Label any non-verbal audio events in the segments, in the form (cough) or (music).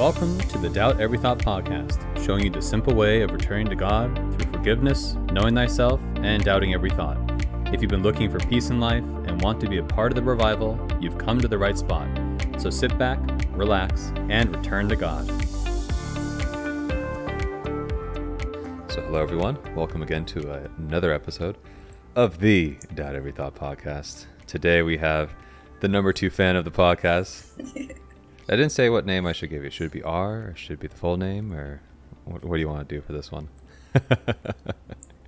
Welcome to the Doubt Every Thought podcast, showing you the simple way of returning to God through forgiveness, knowing thyself, and doubting every thought. If you've been looking for peace in life and want to be a part of the revival, you've come to the right spot. So sit back, relax, and return to God. So, hello everyone. Welcome again to another episode of the Doubt Every Thought podcast. Today we have the number two fan of the podcast. (laughs) I didn't say what name I should give you. Should it be R or should it be the full name or what, what do you want to do for this one? (laughs)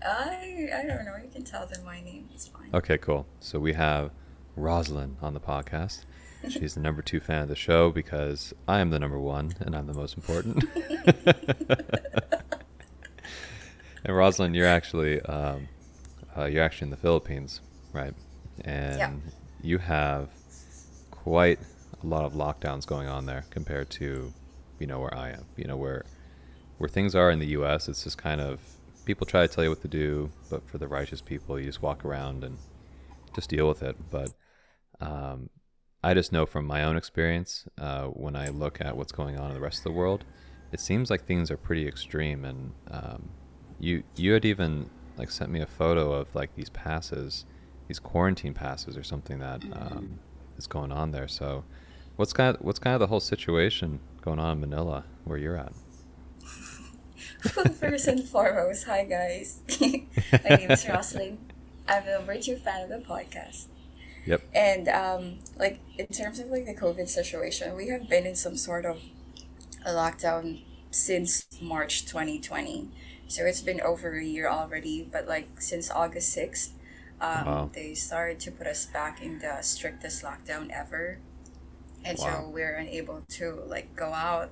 I I don't know. You can tell them my name. It's fine. Okay, cool. So we have Rosalind on the podcast. She's the number two fan of the show because I am the number one and I'm the most important. (laughs) and Rosalind, you're actually um, uh, you're actually in the Philippines, right? And Yeah. you have quite a lot of lockdowns going on there compared to, you know, where I am. You know, where where things are in the U.S. It's just kind of people try to tell you what to do, but for the righteous people, you just walk around and just deal with it. But um, I just know from my own experience, uh, when I look at what's going on in the rest of the world, it seems like things are pretty extreme. And um, you you had even like sent me a photo of like these passes, these quarantine passes or something that um, is going on there. So, what's kind of what's kind of the whole situation going on in Manila where you're at? Well, (laughs) first and foremost, hi guys. (laughs) my name is Roslyn. I'm a two fan of the podcast. Yep. And um, like in terms of like the COVID situation, we have been in some sort of a lockdown since March 2020. So it's been over a year already. But like since August 6th, um, Wow. they started to put us back in the strictest lockdown ever. And Wow. so we're unable to like go out.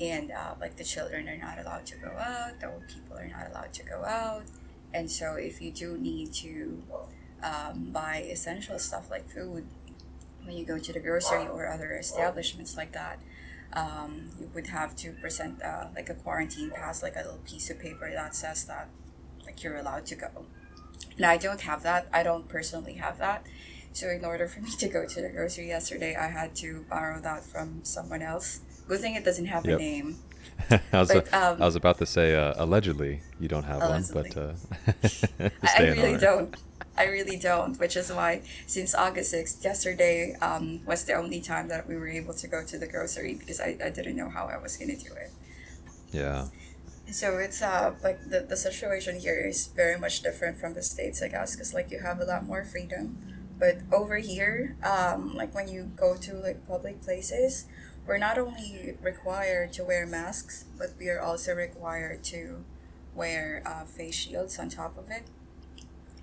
And uh, like the children are not allowed to go out the old people are not allowed to go out. And so if you do need to um, buy essential stuff like food when you go to the grocery or other establishments like that um, you would have to present uh, like a quarantine pass like a little piece of paper that says that like you're allowed to go. Now i don't have that. I don't personally have that so in order for me to go to the grocery yesterday i had to borrow that from someone else good thing it doesn't have Yep. a name (laughs) I, was, But, um, I was about to say uh, allegedly you don't have one, but uh, (laughs) (laughs) I, I really don't. I really don't, which is why since August 6th, yesterday um, was the only time that we were able to go to the grocery because I, I didn't know how I was going to do it. Yeah, So it's uh like the, the situation here is very much different from the States, I guess, because like you have a lot more freedom. But over here, um, like when you go to like public places, we're not only required to wear masks, but we are also required to wear uh, face shields on top of it.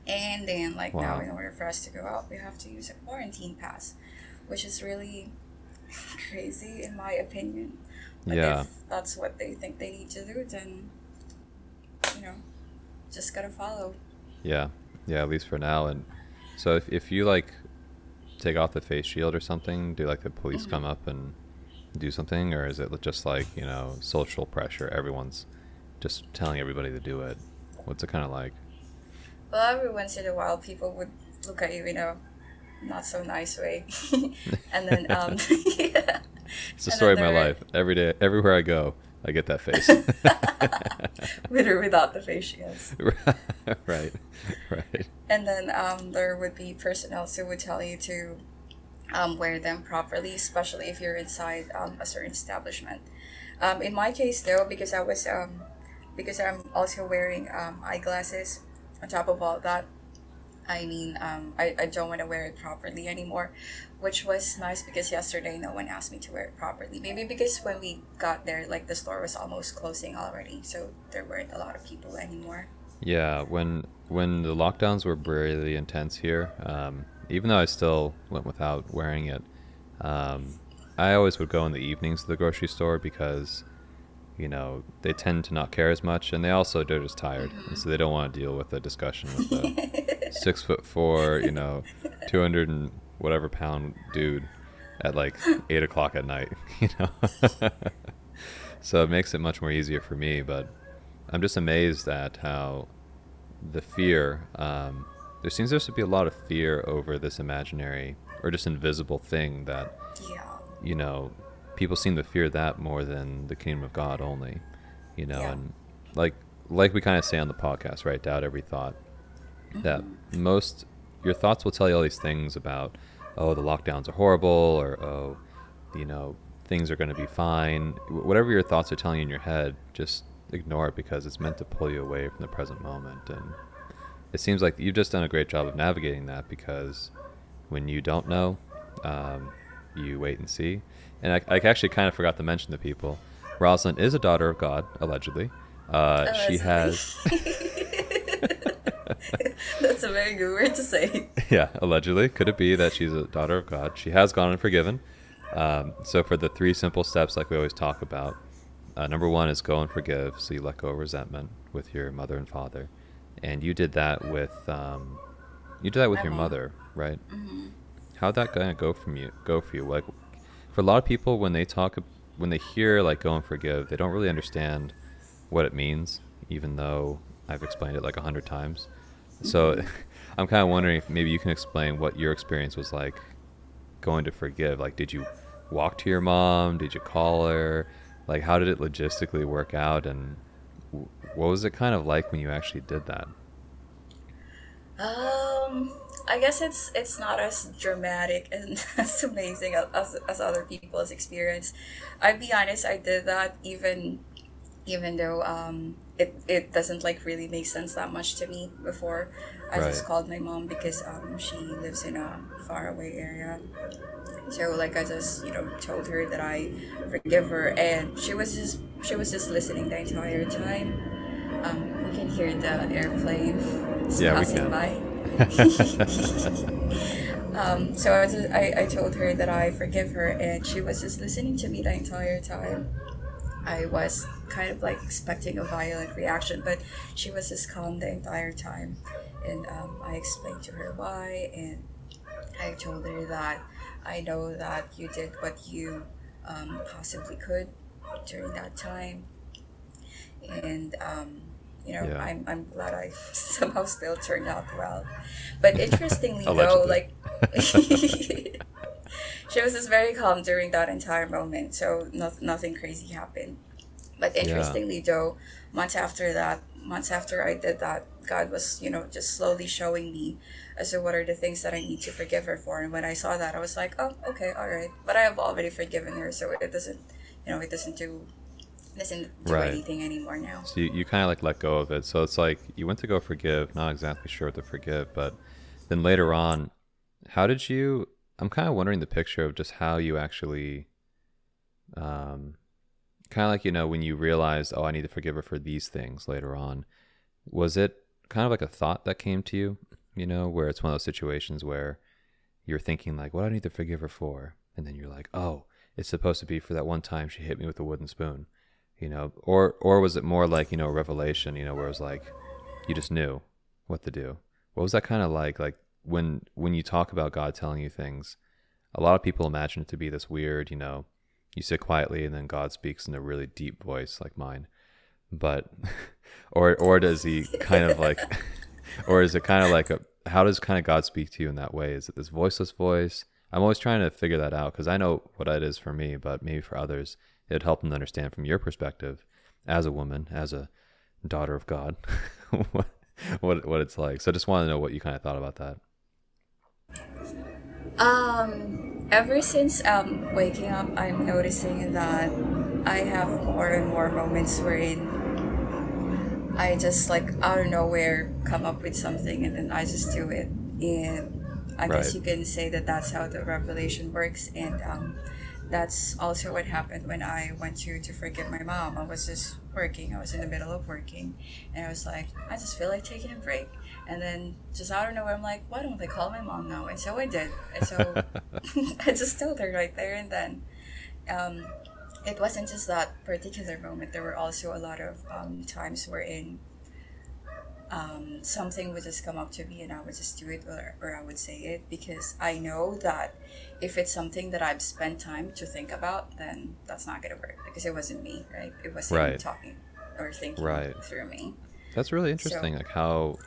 And then, like now, in order for us to go out, we have to use a quarantine pass, which is really (laughs) crazy in my opinion. But Yeah. if that's what they think they need to do, then you know, just gotta follow. yeah, yeah. At least for now. And so if if you like take off the face shield or something, do like the police come up and do something, or is it just like you know social pressure? Everyone's just telling everybody to do it. What's it kind of like? Well, every once in a while, people would look at you in a not so nice way, (laughs) and then um, (laughs) yeah. It's the And story of my life. Every day, everywhere I go, I get that face. (laughs) with or without the face shields. (laughs) right, right. And then um, there would be personnel who would tell you to um, wear them properly, especially if you're inside um, a certain establishment. Um, in my case, though, because I was um, because I'm also wearing um, eyeglasses on top of all that. I mean, um, I, I don't want to wear it properly anymore, which was nice because yesterday no one asked me to wear it properly. Maybe because when we got there, like the store was almost closing already, so there weren't a lot of people anymore. Yeah, when when the lockdowns were really intense here, um, even though I still went without wearing it, um, I always would go in the evenings to the grocery store because, you know, they tend to not care as much, and they also they're just tired, and so they don't want to deal with the discussion with the (laughs) six foot four, you know, two hundred and whatever pound dude at like (laughs) eight o'clock at night, (laughs) you know. (laughs) so it makes it much more easier for me, but I'm just amazed at how the fear. Um, there seems there to be a lot of fear over this imaginary or just invisible thing that Yeah. you know people seem to fear that more than the kingdom of God only, you know, Yeah. and like like we kind of say on the podcast, right? Doubt every thought. That most your thoughts will tell you all these things about, oh, the lockdowns are horrible, or oh, you know, things are going to be fine. Whatever your thoughts are telling you in your head, just ignore it because it's meant to pull you away from the present moment. And it seems like you've just done a great job of navigating that because when you don't know, um, you wait and see. And I, I actually kind of forgot to mention to people, Rosalind is a daughter of God, allegedly. Uh, she has, (laughs) (laughs) That's a very good word to say. (laughs) yeah, allegedly. Could it be that she's a daughter of God? She has gone and forgiven. Um, so for the three simple steps, like we always talk about, uh, number one is go and forgive. So you let go of resentment with your mother and father, and you did that with um, you did that with My your mother, right? hmm How'd that gonna go from you? Go for you? Like, for a lot of people, when they talk, when they hear like go and forgive, they don't really understand what it means, even though I've explained it like a hundred times. So, (laughs) I'm kind of wondering if maybe you can explain what your experience was like going to forgive. Like, did you walk to your mom? Did you call her? Like, how did it logistically work out? And what was it kind of like when you actually did that? Um, I guess it's it's not as dramatic (laughs) and as amazing as, as other people's experience. I'd be honest, I did that even even though um it, it doesn't like really make sense that much to me before. I just called my mom because um she lives in a faraway area. So like I just, you know, told her that I forgive her and she was just she was just listening the entire time. Um, we can hear the airplane Yeah, we passing can. by. (laughs) (laughs) um, so I, was just, I, I told her that I forgive her, and she was just listening to me the entire time. I was kind of like expecting a violent reaction, but she was just calm the entire time. And um, I explained to her why, and I told her that I know that you did what you um, possibly could during that time. And, um, you know, Yeah. I'm, I'm glad I (laughs) somehow still turned out well. But interestingly, (laughs) though, like, (laughs) (laughs) she was just very calm during that entire moment, so no, nothing crazy happened. But Yeah. interestingly, though, months after that, months after I did that, God was, you know, just slowly showing me as to what are the things that I need to forgive her for. And when I saw that, I was like, oh, okay, all right. But I have already forgiven her, so it doesn't, you know, it doesn't do, doesn't do Right. anything anymore now. So you, you kind of like let go of it. So it's like you went to go forgive, not exactly sure what to forgive, but then later on, how did you? I'm kind of wondering the picture of just how you actually, um, kind of like you know when you realized, oh, I need to forgive her for these things later on. Was it kind of like a thought that came to you, you know, where it's one of those situations where you're thinking like, what do I need to forgive her for, and then you're like, oh, it's supposed to be for that one time she hit me with a wooden spoon you know? Or or was it more like you know a revelation you know where it was like you just knew what to do? What was that kind of like like when when you talk about god telling you things a lot of people imagine it to be this weird you know you sit quietly and then god speaks in a really deep voice like mine. But (laughs) or or does he kind of like (laughs) or is it kind of like a how does kind of god speak to you in that way? Is it this voiceless voice? I'm always trying to figure that out because i know what it is for me but maybe for others it'd help them understand from your perspective as a woman as a daughter of god (laughs) what, what what it's like. So I just want to know what you kind of thought about that Um, ever since um waking up, I'm noticing that I have more and more moments wherein I just like out of nowhere come up with something and then I just do it. And I guess Right. you can say that that's how the revelation works. And um, that's also what happened when I went to to forgive my mom. I was just working. I was in the middle of working, and I was like, I just feel like taking a break. And then just out of nowhere, I'm like, why don't I call my mom now? And so I did. And so (laughs) (laughs) I just told her right there and then. Um, it wasn't just that particular moment. There were also a lot of um, times wherein um, something would just come up to me and I would just do it or, or I would say it because I know that if it's something that I've spent time to think about, then that's not going to work because it wasn't me, right? It wasn't Right. talking or thinking Right. through me. That's really interesting, like how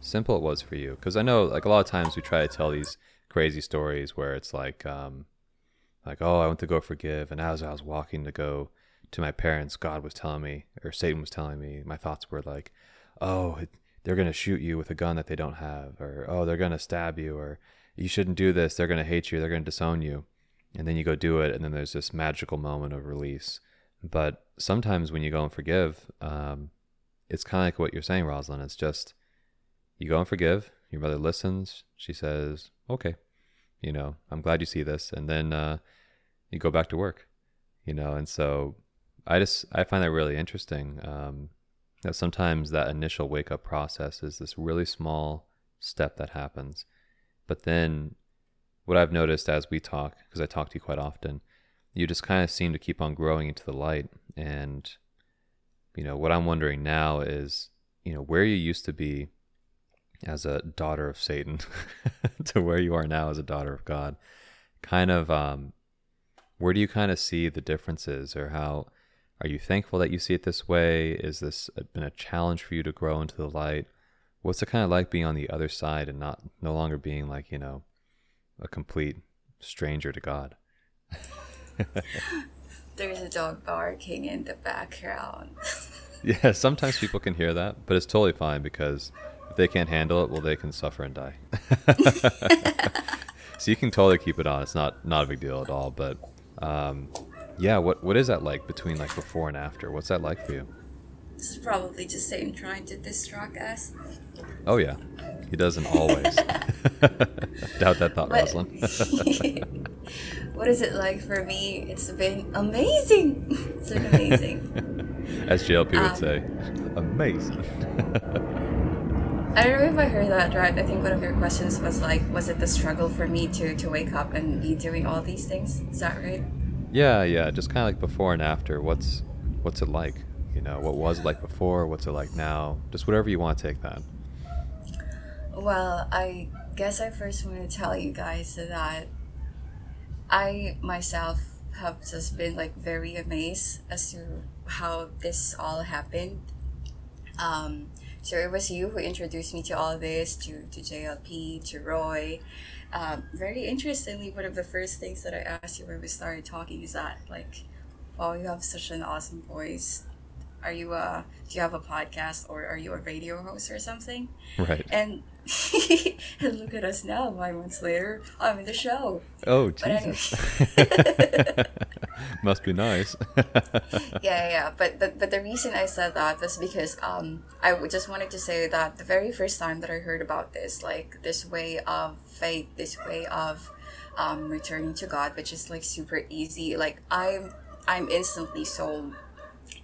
simple it was for you. Because I know, like a lot of times, we try to tell these crazy stories where it's like, um, like, oh, I went to go forgive, and as I was walking to go to my parents, God was telling me, or Satan was telling me, my thoughts were like, oh, they're gonna shoot you with a gun that they don't have, or oh, they're gonna stab you, or you shouldn't do this. They're gonna hate you. They're gonna disown you, and then you go do it, and then there's this magical moment of release. But sometimes when you go and forgive, um, it's kind of like what you're saying, Rosalind. It's just you go and forgive. Your mother listens. She says, "Okay, you know, I'm glad you see this," and then uh, you go back to work. You know, and so I just I find that really interesting. Um, that sometimes that initial wake up process is this really small step that happens, but then what I've noticed as we talk, because I talk to you quite often, you just kind of seem to keep on growing into the light. And, you know, what I'm wondering now is, you know, where you used to be as a daughter of Satan (laughs) to where you are now as a daughter of God, kind of, um, where do you kind of see the differences or how are you thankful that you see it this way? Is this been a challenge for you to grow into the light? What's it kind of like being on the other side and not no longer being like, you know, a complete stranger to God? (laughs) There's a dog barking in the background. (laughs) yeah, sometimes people can hear that, but it's totally fine because if they can't handle it, well, they can suffer and die. (laughs) so you can totally keep it on. It's not not a big deal at all. But um, yeah, what what is that like between like before and after? What's that like for you? It's probably just Satan trying to distract us. Oh yeah, he doesn't always. (laughs) Doubt that thought, but, Rosalind. (laughs) (laughs) what is it like for me? It's been amazing. It's been amazing. As JLP would um, say, amazing. I don't know if I heard that right. I think one of your questions was like, was it the struggle for me to to wake up and be doing all these things? Is that right? Yeah, yeah. Just kind of like before and after. What's what's it like? You know, what was it like before? What's it like now? Just whatever you want to take that. Well, I guess I first want to tell you guys that I myself have just been like very amazed as to how this all happened. Um, so it was you who introduced me to all this, to, to JLP, to Roy. Um, very interestingly, one of the first things that I asked you when we started talking is that, like, wow, you have such an awesome voice are you a do you have a podcast or are you a radio host or something? Right. And (laughs) and look at us now five months later i'm in the show. Oh jesus. anyway. (laughs) must be nice. (laughs) Yeah yeah but, but but the reason i said that was because um i just wanted to say that the very first time that i heard about this like this way of faith this way of um returning to god which is like super easy like i'm i'm instantly sold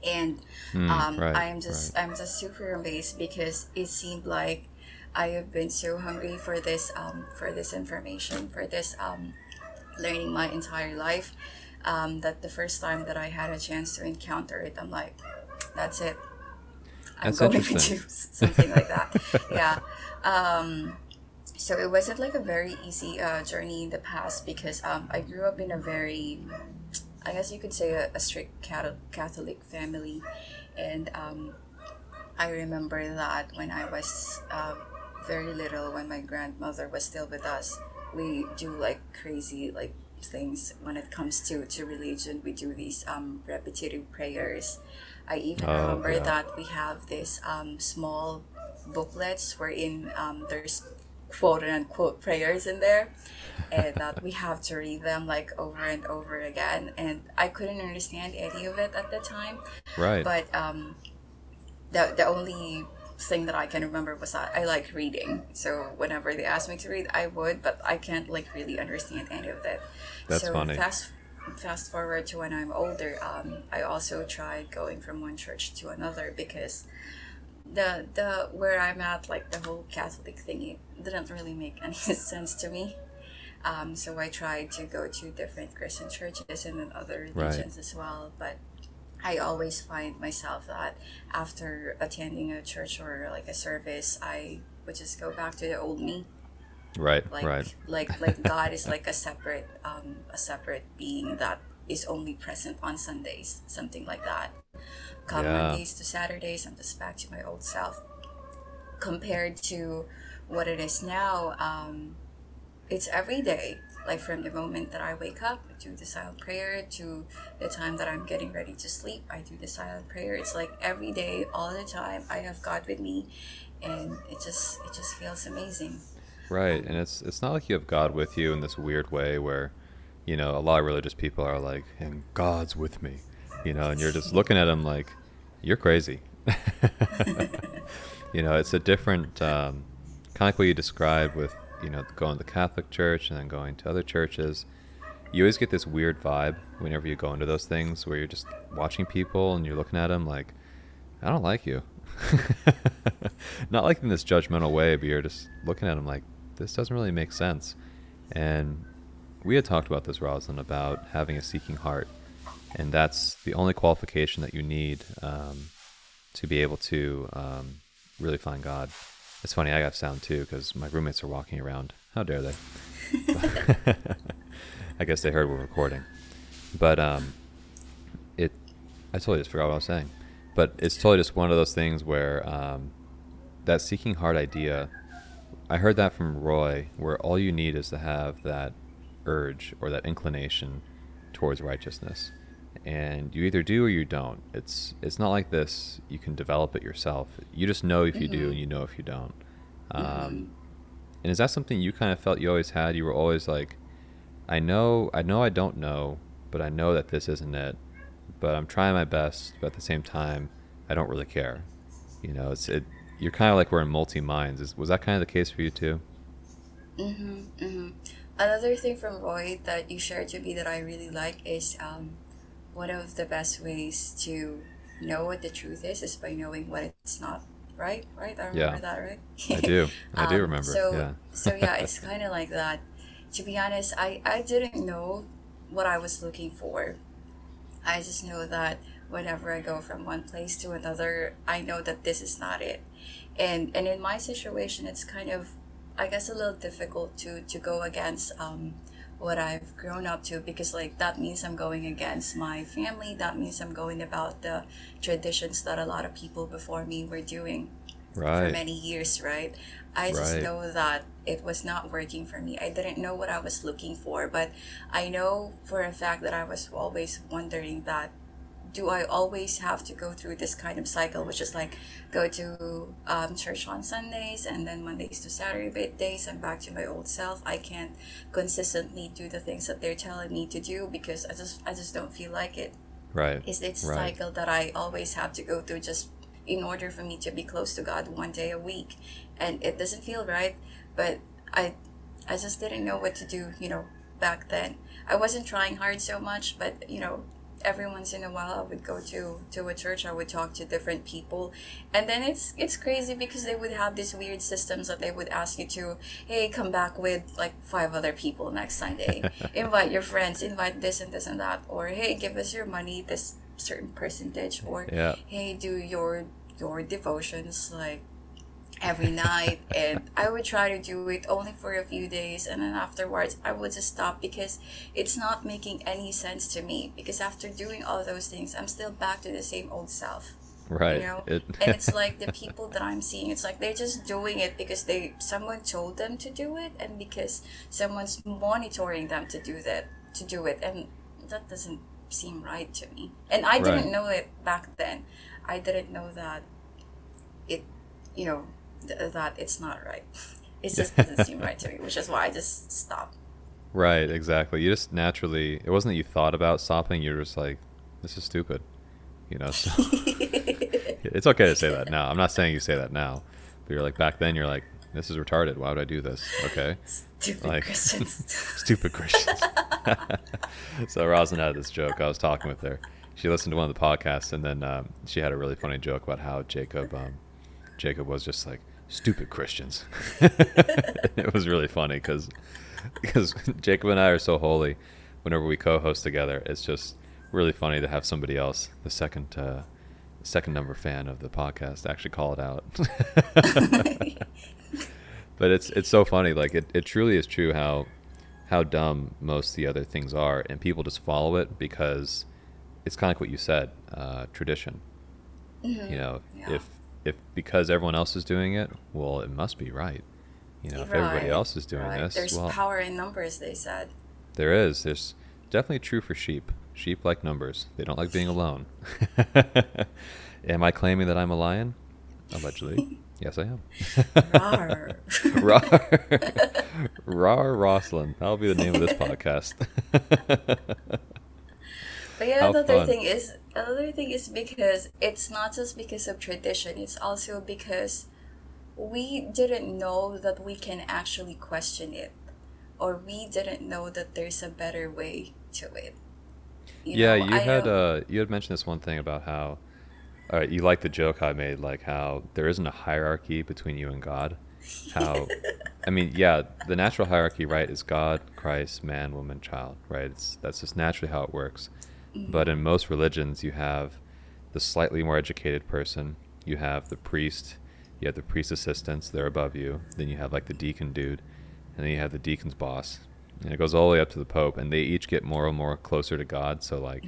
and mm, um, right, I am just right. I'm just super amazed because it seemed like I have been so hungry for this um, for this information for this um, learning my entire life um, that the first time that I had a chance to encounter it I'm like that's it. I'm that's going to (laughs) do something like that. (laughs) Yeah. Um, so it wasn't like a very easy uh, journey in the past because um, I grew up in a very I guess you could say a, a strict Catholic family, and um, I remember that when I was uh, very little, when my grandmother was still with us, we do like crazy like things when it comes to to religion. We do these um, repetitive prayers. I even oh, remember yeah. that we have this um, small booklets wherein um, there's quote unquote prayers in there and that we have to read them like over and over again. And i couldn't understand any of it at the time. Right. But um the, the only thing that i can remember was that i like reading. So whenever they asked me to read i would but i can't like really understand any of it. That's so funny. fast fast forward to when i'm older um, i also tried going from one church to another because the the where I'm at, like the whole Catholic thing, it didn't really make any (laughs) sense to me. Um, so I tried to go to different Christian churches and then other religions right. as well. But I always find myself that after attending a church or like a service, I would just go back to the old me. Right. Like, right. Like like (laughs) God is like a separate um a separate being that is only present on Sundays, something like that come yeah. Mondays to Saturdays. I'm just back to my old self. Compared to what it is now, um, it's every day. like from the moment that I wake up, I do the silent prayer to the time that I'm getting ready to sleep, I do the silent prayer. It's like every day, all the time, I have God with me, and it just it just feels amazing. Right, and it's it's not like you have God with you in this weird way where, you know, a lot of religious people are like, "And God's with me," you know, and you're just looking at him like, "You're crazy." (laughs) you know, it's a different um, kind of like what you described with you know going to the Catholic Church and then going to other churches. You always get this weird vibe whenever you go into those things where you're just watching people and you're looking at them like, I don't like you. (laughs) Not like in this judgmental way, but you're just looking at them like, this doesn't really make sense. And we had talked about this, Rosalind, about having a seeking heart. And that's the only qualification that you need um, to be able to um, really find God. It's funny, I got sound too because my roommates are walking around. How dare they? (laughs) I guess they heard we're recording. But um, it, I totally just forgot what I was saying. But it's totally just one of those things where um, that seeking heart idea I heard that from Roy, where all you need is to have that urge or that inclination towards righteousness, and you either do or you don't. It's it's not like this. You can develop it yourself. You just know if you mm-hmm. do, and you know if you don't. Um, mm-hmm. And is that something you kind of felt you always had? You were always like, I know, I know, I don't know, but I know that this isn't it. But I'm trying my best. But at the same time, I don't really care. You know, it's it you're kind of like we're in multi minds. Is was that kind of the case for you too? Mhm. Mhm. Another thing from Roy that you shared to me that I really like is um, one of the best ways to know what the truth is is by knowing what it's not. Right, right. I remember yeah. that, right? I do. I do (laughs) um, remember. So, yeah. so yeah, (laughs) it's kind of like that. To be honest, I I didn't know what I was looking for. I just know that whenever I go from one place to another, I know that this is not it. And and in my situation, it's kind of, I guess, a little difficult to to go against um, what I've grown up to because like that means I'm going against my family. That means I'm going about the traditions that a lot of people before me were doing right. for many years. Right. I just right. know that it was not working for me. I didn't know what I was looking for, but I know for a fact that I was always wondering that do I always have to go through this kind of cycle, which is like go to um, church on Sundays and then Mondays to Saturday days I'm back to my old self. I can't consistently do the things that they're telling me to do because I just I just don't feel like it. Right. It's it's right. a cycle that I always have to go through just in order for me to be close to God one day a week, and it doesn't feel right. But I I just didn't know what to do. You know, back then I wasn't trying hard so much, but you know every once in a while I would go to to a church I would talk to different people. And then it's it's crazy because they would have these weird systems that they would ask you to hey come back with like five other people next Sunday. (laughs) Invite your friends invite this and this and that. Or hey give us your money this certain percentage. Or yeah. hey do your your devotions like every night and I would try to do it only for a few days and then afterwards I would just stop because it's not making any sense to me because after doing all those things I'm still back to the same old self. Right. You know? It... and it's like the (laughs) people that I'm seeing, it's like they're just doing it because they someone told them to do it and because someone's monitoring them to do that to do it and that doesn't seem right to me. And I didn't know it back then. I didn't know that it you know th- that it's not right. (laughs) It just doesn't seem right to me, which is why I just stopped. Right, exactly. You just naturally, it wasn't that you thought about stopping, you're just like, this is stupid. You know, so (laughs) it's okay to say that now. I'm not saying you say that now, but you're like, back then, you're like, this is retarded. Why would I do this? Okay. Stupid like, Christians. (laughs) stupid Christians. so Rosin had this joke. I was talking with her. She listened to one of the podcasts, and then um, she had a really funny joke about how Jacob, um, Jacob was just like, stupid Christians. (laughs) it was really funny because because Jacob and I are so holy. Whenever we co-host together, it's just really funny to have somebody else, the second uh, second number fan of the podcast, actually call it out. (laughs) but it's it's so funny. Like it, it truly is true how how dumb most of the other things are, and people just follow it because it's kind of like what you said, uh, tradition. Mm-hmm. You know, yeah. if if because everyone else is doing it, well, it must be right. You know, if everybody else is doing right. this, there's well, power in numbers. They said. there is. There's definitely true for sheep. Sheep like numbers. They don't like being alone. (laughs) am I claiming that I'm a lion? Allegedly. (laughs) yes, I am. Rawr. (laughs) Rar. Rar Roslyn. That'll be the name of this podcast. But yeah, How another fun. thing is another thing is because it's not just because of tradition. It's also because we didn't know that we can actually question it, or we didn't know that there's a better way to it. You yeah, know, you I had uh, you had mentioned this one thing about how, all right, you like the joke I made, like how there isn't a hierarchy between you and God. How, (laughs) I mean, yeah, the natural hierarchy, right, is God, Christ, man, woman, child, right? It's that's just naturally how it works. But in most religions, you have the slightly more educated person, you have the priest, you have the priest assistants, they're above you. Then you have like the deacon dude, and then you have the deacon's boss, and it goes all the way up to the pope, and they each get more and more closer to God. So like,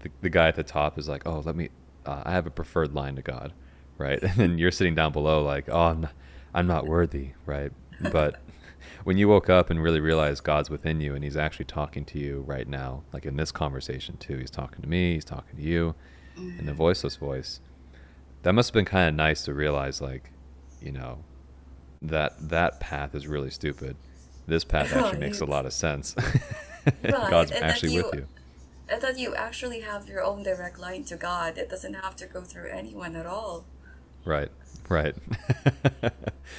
the, the guy at the top is like, oh, let me, uh, I have a preferred line to God, right? (laughs) And then you're sitting down below like, oh, I'm not, I'm not worthy, right? But when you woke up and really realized God's within you and He's actually talking to you right now, like in this conversation too, He's talking to me, He's talking to you, in the voiceless voice. That must have been kind of nice to realize, like, you know, that that path is really stupid. This path (laughs) oh, actually makes a lot of sense. (laughs) Right, God's and that actually with you- you. I thought you actually have your own direct line to God. It doesn't have to go through anyone at all. Right, right. (laughs)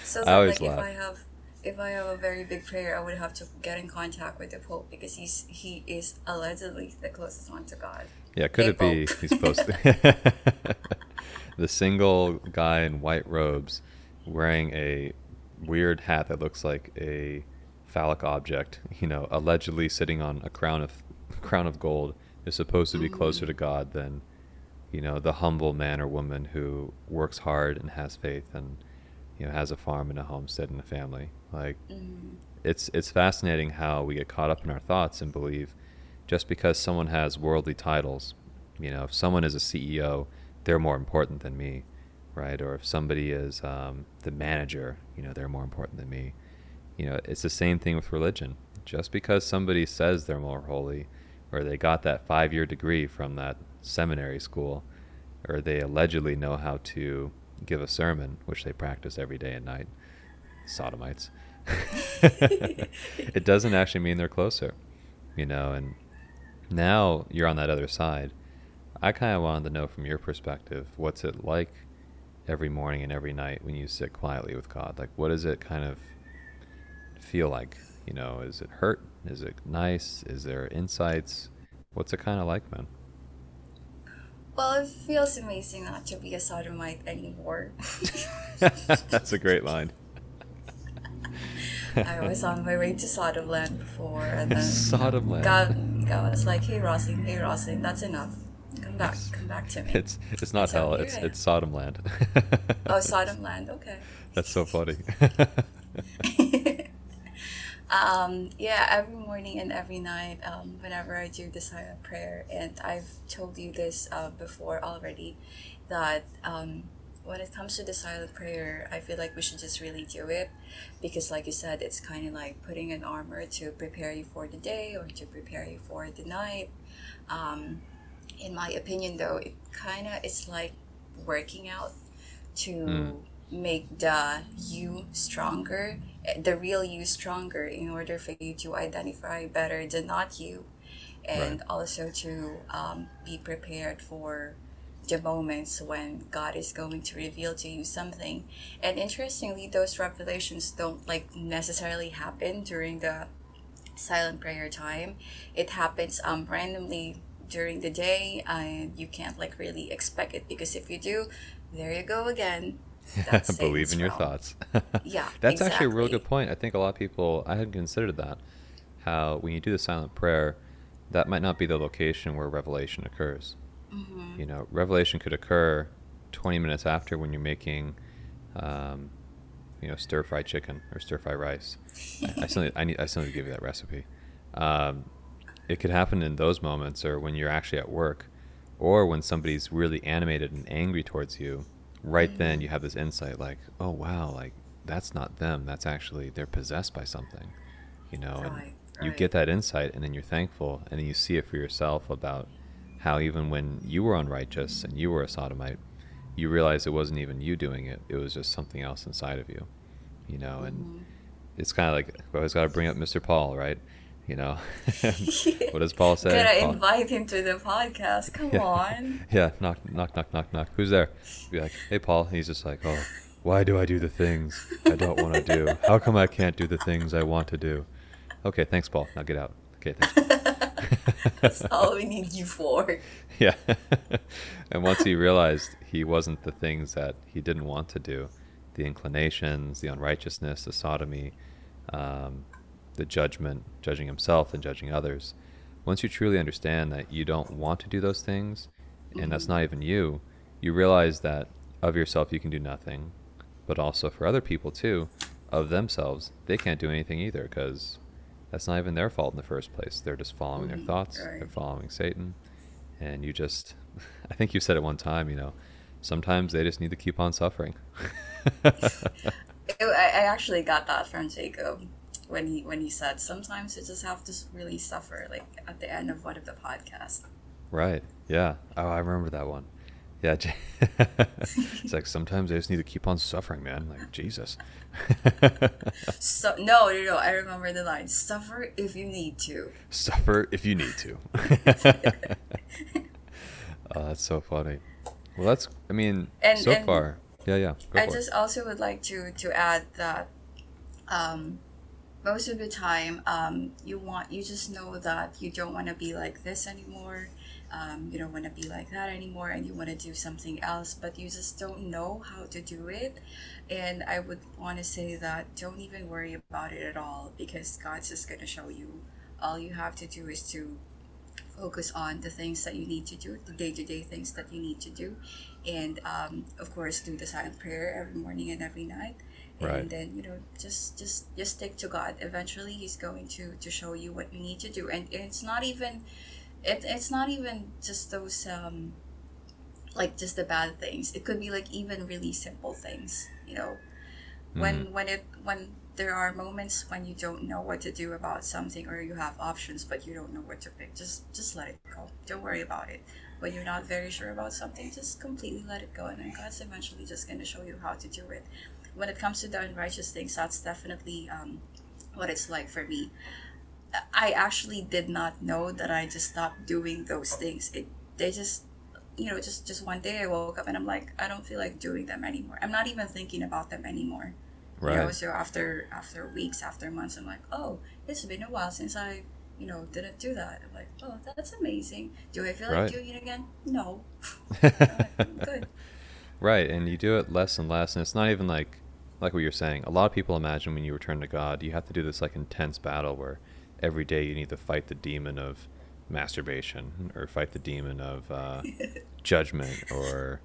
So I it's not always like if laugh. I have if I have a very big prayer, I would have to get in contact with the Pope because he's he is allegedly the closest one to God. Yeah, could Hey, it be he's supposed to? (laughs) (laughs) the single guy in white robes wearing a weird hat that looks like a phallic object, you know, allegedly sitting on a crown of crown of gold is supposed to be closer to mm. God than you know, the humble man or woman who works hard and has faith and you know, has a farm and a homestead and a family. Like Mm, it's it's fascinating how we get caught up in our thoughts and believe just because someone has worldly titles, you know, if someone is a CEO, they're more important than me, right? Or if somebody is um, the manager, you know, they're more important than me. You know, it's the same thing with religion. Just because somebody says they're more holy, or they got that five-year degree from that seminary school, or they allegedly know how to give a sermon, which they practice every day and night, sodomites. It doesn't actually mean they're closer, you know. And now you're on that other side. I kind of wanted to know from your perspective, what's it like every morning and every night when you sit quietly with God? Like, what does it kind of feel like? You know, is it hurt? Is it nice? Is there insights? What's it kind of like, man? Well, it feels amazing not to be a sodomite anymore. (laughs) That's a great line. (laughs) I was on my way to Sodom land before, and then (laughs) Sodom land. God, God was like, "Hey, Rosalind, hey, Rosalind, that's enough. Come back, come back to me." It's it's not So hell. It's it's Sodom land. (laughs) Oh, Sodom land. Okay. That's so funny. um, yeah, every morning and every night, um, whenever I do the silent prayer, and I've told you this uh, before already, that um, when it comes to the silent prayer, I feel like we should just really do it because, like you said, it's kind of like putting an armor to prepare you for the day or to prepare you for the night. Um, in my opinion, though, it kind of is like working out to Mm. make the you stronger, eh, the real you stronger, in order for you to identify better the not you, and also to um, be prepared for the moments when God is going to reveal to you something. And interestingly, those revelations don't like necessarily happen during the silent prayer time. It happens um randomly during the day and you can't like really expect it because if you do, there you go again. (laughs) That's Believe in your realm. thoughts. (laughs) Yeah, That's actually a real good point. I think a lot of people, I hadn't considered that. How when you do the silent prayer, that might not be the location where revelation occurs. Mm-hmm. You know, revelation could occur 20 minutes after when you're making, um, you know, stir fried chicken or stir fried rice. I, I still need, I need, I still need to give you that recipe. Um, it could happen in those moments or when you're actually at work or when somebody's really animated and angry towards you right then you have this insight like oh wow like that's not them that's actually they're possessed by something you know Right. and you get that insight and then you're thankful and then you see it for yourself about how even when you were unrighteous and you were a sodomite you realize it wasn't even you doing it it was just something else inside of you you know and Mhm. it's kind of like we always got to bring up mr paul right? You know? (laughs) What does paul say? Gotta Paul- invite him to the podcast. Come Yeah. on. (laughs) yeah knock knock knock knock knock. Who's there? Be like hey paul. And he's just like oh why do i do the things i don't want to do? How come i can't do the things i want to do? Okay thanks paul. Now get out. Okay thanks (laughs) That's all we need you for. (laughs) yeah (laughs) and once he realized he wasn't the things that he didn't want to do the inclinations the unrighteousness the sodomy um, the judgment judging himself and judging others once you truly understand that you don't want to do those things and that's Mhm. not even you you realize that of yourself you can do nothing but also for other people too of themselves they can't do anything either because that's not even their fault in the first place. They're just following their Mhm, thoughts. Right. they're following satan. And you just (laughs) i think you said it one time you know sometimes they just need to keep on suffering. (laughs) (laughs) I actually got that from Jacob when he when he said sometimes you just have to really suffer, like at the end of one of the podcasts. right. Yeah. Oh i remember that one yeah (laughs) it's like sometimes I just need to keep on suffering man like jesus So no, no, no. I remember the line: "Suffer if you need to." suffer if you need to (laughs) oh that's so funny well that's i mean And- so and far yeah yeah I just it. also would like to to add that um, most of the time um, you want you just know that you don't want to be like this anymore. Um, you don't want to be like that anymore, and you want to do something else, but you just don't know how to do it. And I would want to say that don't even worry about it at all because God's just going to show you. All you have to do is to focus on the things that you need to do, the day to day things that you need to do, and um, of course do the silent prayer every morning and every night. Right. And then you know just just just stick to God. Eventually, He's going to to show you what you need to do, and it's not even it, it's not even just those um like just the bad things. It could be like even really simple things. You know, when when it when there are moments when you don't know what to do about something or you have options but you don't know what to pick just just let it go. Don't worry about it. When you're not very sure about something just completely let it go and then god's eventually just going to show you how to do it. When it comes to the unrighteous things that's definitely um, what it's like for me i actually did not know that i just stopped doing those things. It they just you know just just one day i woke up and i'm like i don't feel like doing them anymore. I'm not even thinking about them anymore. You know right. so after after weeks after months i'm like oh it's been a while since i you know didn't do that. I'm like oh that's amazing. Do i feel like doing it again? No. (laughs) (laughs) Good. Right, and you do it less and less, and it's not even like like what you're saying. A lot of people imagine when you return to God, you have to do this like intense battle where every day you need to fight the demon of masturbation or fight the demon of uh, (laughs) judgment or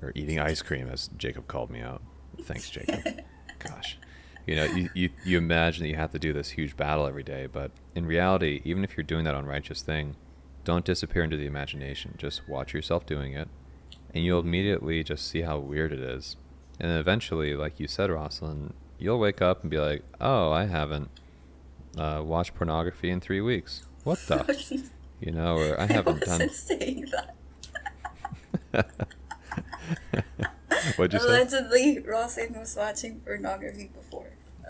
or eating ice cream, as Jacob called me out. Thanks, Jacob. (laughs) Gosh, you know, you, you you imagine that you have to do this huge battle every day, but in reality, even if you're doing that unrighteous thing, don't disappear into the imagination. Just watch yourself doing it and you'll immediately just see how weird it is. And then eventually, like you said, Rosalind, you'll wake up and be like, "Oh, I haven't uh, watched pornography in three weeks. What the? (laughs) you know, or I haven't I done." saying that. (laughs) What'd you say? Allegedly, Rosin was watching pornography before.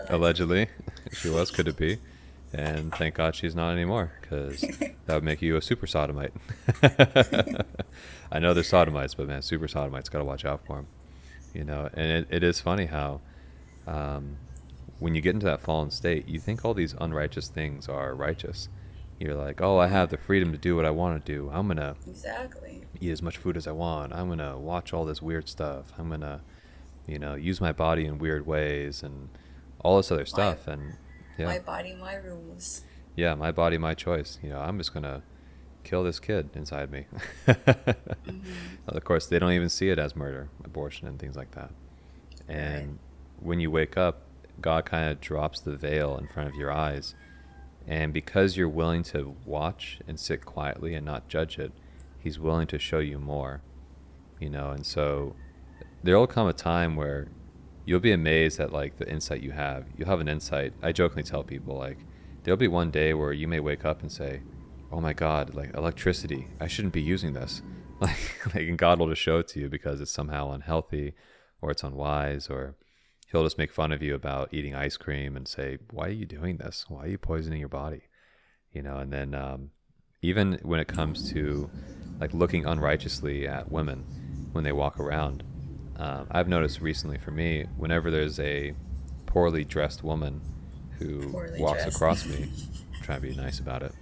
Allegedly, she was. Could it be? And thank God she's not anymore, because (laughs) that would make you a super sodomite. I know they're sodomites, but man, super sodomites got to watch out for them. You know, and it, it is funny how um, when you get into that fallen state, you think all these unrighteous things are righteous. You're like, oh, I have the freedom to do what I want to do. I'm gonna Exactly. eat as much food as I want. I'm gonna watch all this weird stuff. I'm gonna, you know, use my body in weird ways and all this other stuff. And yeah, My body, my rules. yeah, my body, my choice. You know, I'm just gonna kill this kid inside me. Mm-hmm. (laughs) Of course, they don't even see it as murder, abortion, and things like that. And when you wake up, God kind of drops the veil in front of your eyes. And because you're willing to watch and sit quietly and not judge it, He's willing to show you more. You know, and so there will come a time where you'll be amazed at like the insight you have. You'll have an insight. I jokingly tell people like, there'll be one day where you may wake up and say, "Oh my God, like electricity, I shouldn't be using this." (laughs) Like, like and God will just show it to you because it's somehow unhealthy, or it's unwise, or He'll just make fun of you about eating ice cream and say, "Why are you doing this? Why are you poisoning your body?" You know, and then um, even when it comes to like looking unrighteously at women when they walk around, um, I've noticed recently for me, whenever there's a poorly dressed woman who Poorly walks dressed. across me, I'm trying to be nice about it,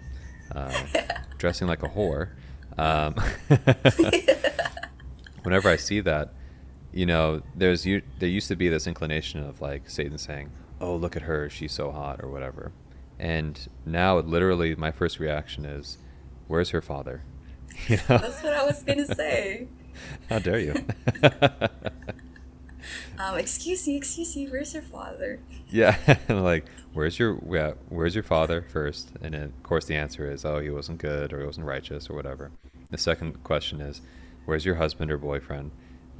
uh, (laughs) dressing like a whore. Um, (laughs) (laughs) whenever I see that, you know, there's you there used to be this inclination of like Satan saying, "Oh, look at her, she's so hot" or whatever, and now literally my first reaction is, "Where's her father?" (laughs) You know, That's what I was gonna say. (laughs) how dare you? (laughs) Um, excuse me, excuse me, where's your father? Yeah, like where's your yeah, where's your father first? And then of course the answer is oh he wasn't good or he wasn't righteous or whatever. The second question is where's your husband or boyfriend?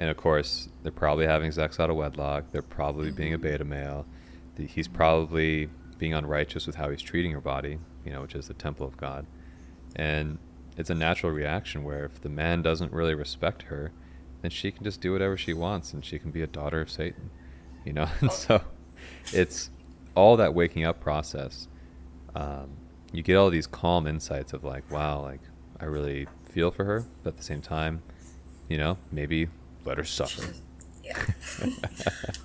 And of course they're probably having sex out of wedlock. They're probably being a beta male. The, he's probably being unrighteous with how he's treating her body, you know, which is the temple of God. And it's a natural reaction where if the man doesn't really respect her, then she can just do whatever she wants and she can be a daughter of Satan, you know? And (laughs) so it's all that waking up process. Um, you get all these calm insights of like, wow, like I really feel for her, but at the same time, you know, maybe let her suffer. Yeah. (laughs)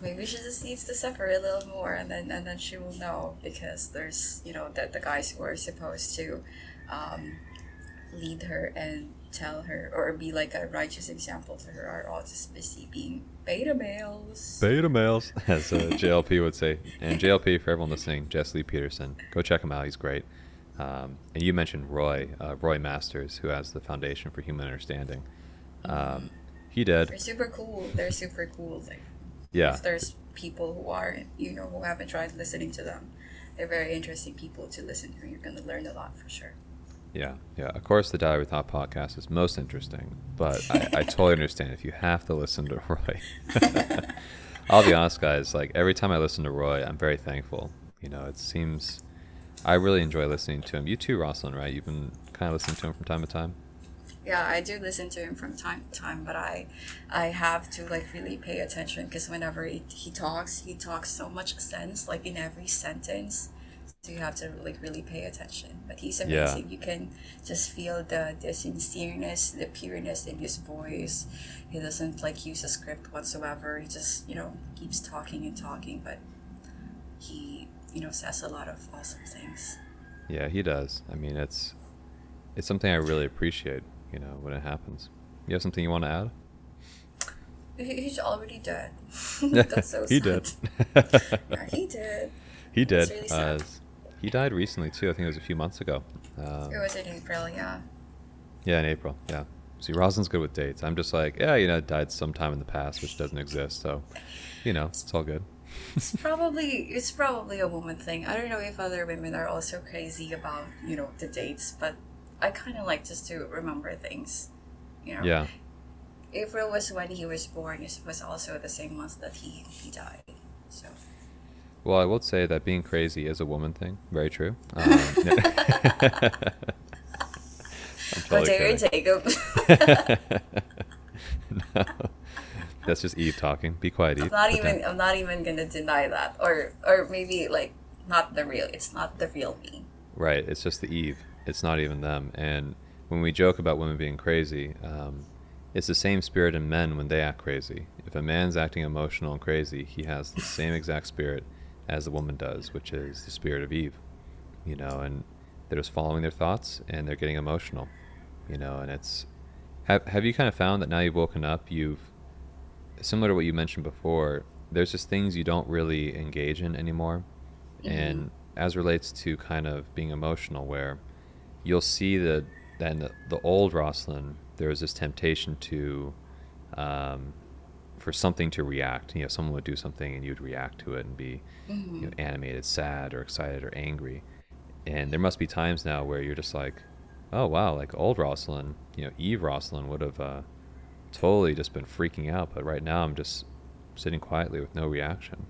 Maybe she just needs to suffer a little more, and then and then she will know because there's you know that the guys who are supposed to um, lead her and tell her or be like a righteous example to her are all just busy being beta males. Beta males, (laughs) as uh, (laughs) JLP would say. And JLP, for everyone listening, Jesse Lee Peterson, go check him out. He's great. Um, and you mentioned Roy, uh, Roy Masters, who has the Foundation for Human Understanding. Um, he did. They're super cool. They're super cool. Like Yeah. if there's people who are you know who haven't tried listening to them, they're very interesting people to listen to. You're gonna learn a lot for sure. Yeah, yeah. Of course, the Doubt Every Thought podcast is most interesting, but I, I totally (laughs) understand if you have to listen to Roy. (laughs) I'll be honest, guys. Like every time I listen to Roy, I'm very thankful. You know, it seems I really enjoy listening to him. You too, Rosalind, right? You've been kind of listening to him from time to time. Yeah, I do listen to him from time to time, but I, I have to like really pay attention because whenever he, he talks, he talks so much sense, like in every sentence. So you have to like really pay attention. But he's Yeah. amazing. You can just feel the the sincereness, the pureness in his voice. He doesn't like use a script whatsoever. He just you know keeps talking and talking, but he you know says a lot of awesome things. Yeah, he does. I mean, it's it's something I really appreciate. You know, when it happens. You have something you want to add? He's already dead. (laughs) That's so he sad. did. (laughs) Yeah, he did. he did. Really. Uh, he died recently too. I think it was a few months ago. Um, It was in April, yeah. Yeah, in April. Yeah. See, Rosalind's good with dates. I'm just like, yeah, you know, it died sometime in the past, which doesn't exist. So, you know, it's all good. It's probably it's probably a woman thing. I don't know if other women are also crazy about you know the dates, but I kind of like just to remember things. You know, Yeah. April was when he was born. It was also the same month that he he died. So Well, I will say that being crazy is a woman thing. Very true. Um, (laughs) (laughs) I'm How totally dare you. Jacob? (laughs) no, that's just Eve talking. Be quiet, Eve. I'm not even I'm not even gonna deny that, or or maybe like not the real. It's not the real me. Right. It's just the Eve. It's not even them. And when we joke about women being crazy, um, it's the same spirit in men when they act crazy. If a man's acting emotional and crazy, he has the same exact spirit as the woman does, which is the spirit of Eve. You know, and they're just following their thoughts and they're getting emotional. You know, and it's have have you kind of found that now you've woken up, you've similar to what you mentioned before, there's just things you don't really engage in anymore. And as relates to kind of being emotional, where you'll see that then the, the old Rosalind, there was this temptation to, um, for something to react. You know, someone would do something and you'd react to it and be you know, animated, sad, or excited, or angry. And there must be times now where you're just like, oh wow, like old Rosalind, you know, Eve Rosalind would have uh, totally just been freaking out, but right now I'm just sitting quietly with no reaction.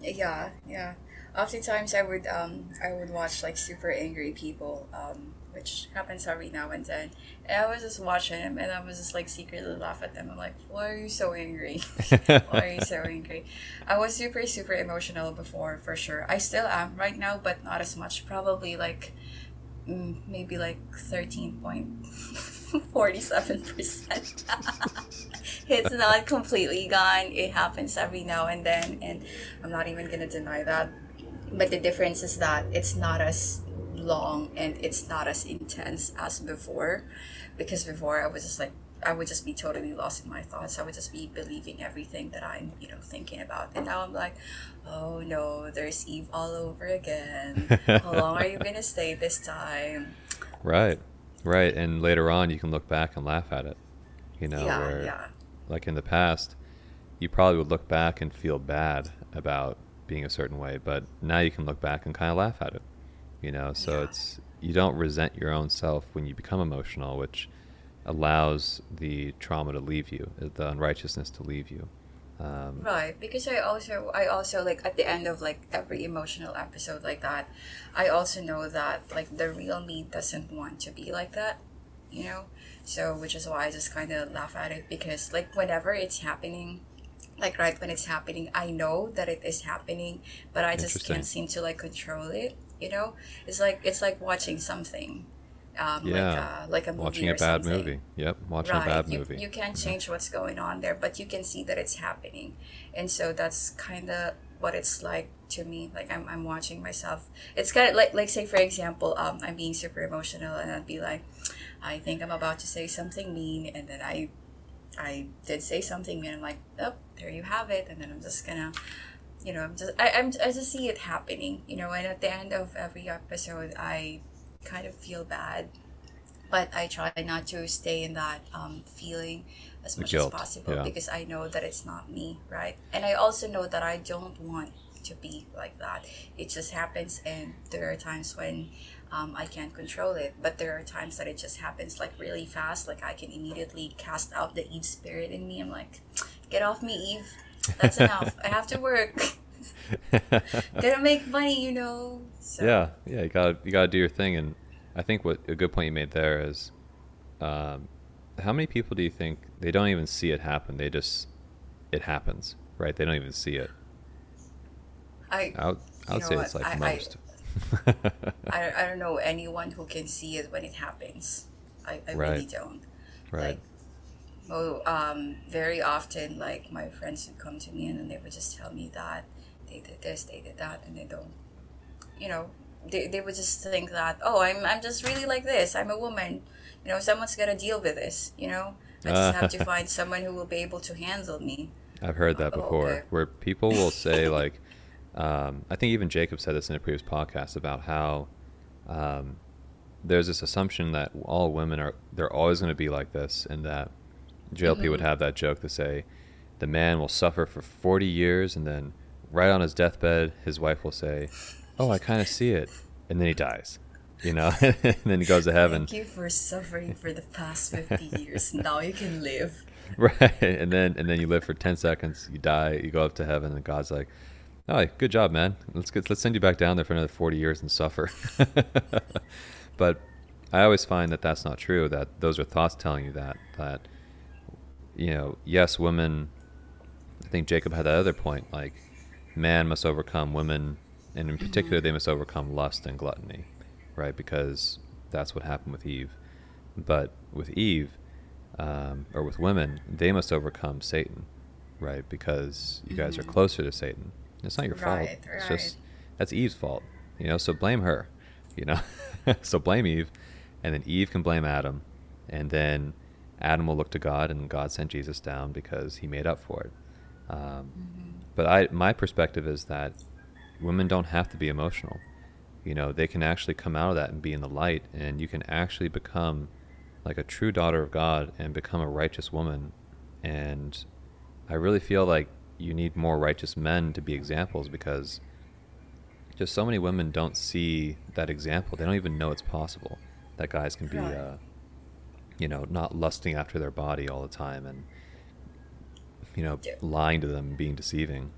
Yeah, yeah. Oftentimes I would um I would watch like super angry people um which happens every now and then. And I was just watching them and I was just like secretly laugh at them. I'm like why are you so angry? (laughs) Why are you so angry? I was super super emotional before for sure. I still am right now but not as much. Probably like mm, maybe like 13.47% (laughs) (laughs) it's not completely gone. It happens every now and then and I'm not even gonna deny that but the difference is that it's not as long and it's not as intense as before because before I was just like I would just be totally lost in my thoughts. I would just be believing everything that I'm, you know, thinking about. And now I'm like, oh no, there's Eve all over again. (laughs) How long are you gonna stay this time? Right, right. And later on, you can look back and laugh at it. You know, yeah, where yeah, like in the past, you probably would look back and feel bad about being a certain way, but now you can look back and kind of laugh at it. You know, so yeah. it's you don't resent your own self when you become emotional, which allows the trauma to leave you, the unrighteousness to leave you. Um, Right, because I also I also like at the end of like every emotional episode like that, I also know that like the real me doesn't want to be like that, you know. So which is why I just kind of laugh at it because like whenever it's happening, like right when it's happening, I know that it is happening, but I just can't seem to like control it. You know, it's like it's like watching something, um, like Yeah. a like a movie watching a bad something. movie. Yep, watching a bad You, movie. you can't change what's going on there, but you can see that it's happening. And so that's kind of what it's like to me. Like I'm, I'm watching myself. It's kind of like, like say for example, um, I'm being super emotional and I'd be like, I think I'm about to say something mean. And then I, I did say something mean. I'm like, oh, there you have it. And then I'm just gonna, you know, I'm just, I, I'm, I just see it happening, you know, and at the end of every episode, I kind of feel bad but I try not to stay in that um, feeling as much guilt, as possible yeah. because I know that it's not me, right? And I also know that I don't want to be like that. It just happens, and there are times when um, I can't control it, but there are times that it just happens like really fast. Like I can immediately cast out the Eve spirit in me. I'm like, get off me, Eve. That's enough. I have to work. (laughs) Gotta make money, you know. So, yeah, yeah, you gotta you gotta do your thing, and I think what a good point you made there is, um, how many people do you think they don't even see it happen? They just it happens, right? They don't even see it. I I would, I would say what? it's like I- I- most. (laughs) I, I don't know anyone who can see it when it happens. I, I Right. really don't. right. Like, um, very often, like my friends would come to me and then they would just tell me that they did this, they did that, and they don't. You know, they, they would just think that oh, I'm I'm just really like this. I'm a woman. You know, someone's gotta deal with this. You know, I just have to (laughs) find someone who will be able to handle me. I've heard that Oh, before, okay. where people will (laughs) say like, um, I think even Jacob said this in a previous podcast about how um, there's this assumption that all women are they're always going to be like this, and that JLP would Mhm. have that joke to say, the man will suffer for 40 years, and then right on his deathbed, his wife will say, "Oh, I kind of see it," and then he dies. You know, (laughs) and then he goes to heaven. Thank you for suffering for the past fifty (laughs) years. Now you can live. right and then and then you live for 10 seconds you die you go up to heaven and god's like oh good job man let's get let's send you back down there for another 40 years and suffer (laughs) but i always find that that's not true that those are thoughts telling you that that you know yes women i think jacob had that other point like man must overcome women and in particular they must overcome lust and gluttony right because that's what happened with eve but with eve um, or with women, they must overcome Satan, right? Because you guys are Mhm. closer to Satan. It's not your fault. Right, It's right. just that's Eve's fault, you know. So blame her, you know. (laughs) so blame Eve, and then Eve can blame Adam, and then Adam will look to God, and God sent Jesus down because He made up for it. Um, Mhm. but I, my perspective is that women don't have to be emotional. You know, they can actually come out of that and be in the light, and you can actually become like a true daughter of God and become a righteous woman. And I really feel like you need more righteous men to be examples because just so many women don't see that example. They don't even know it's possible that guys can be, uh, you know, not lusting after their body all the time and, you know, Yeah. lying to them being deceiving.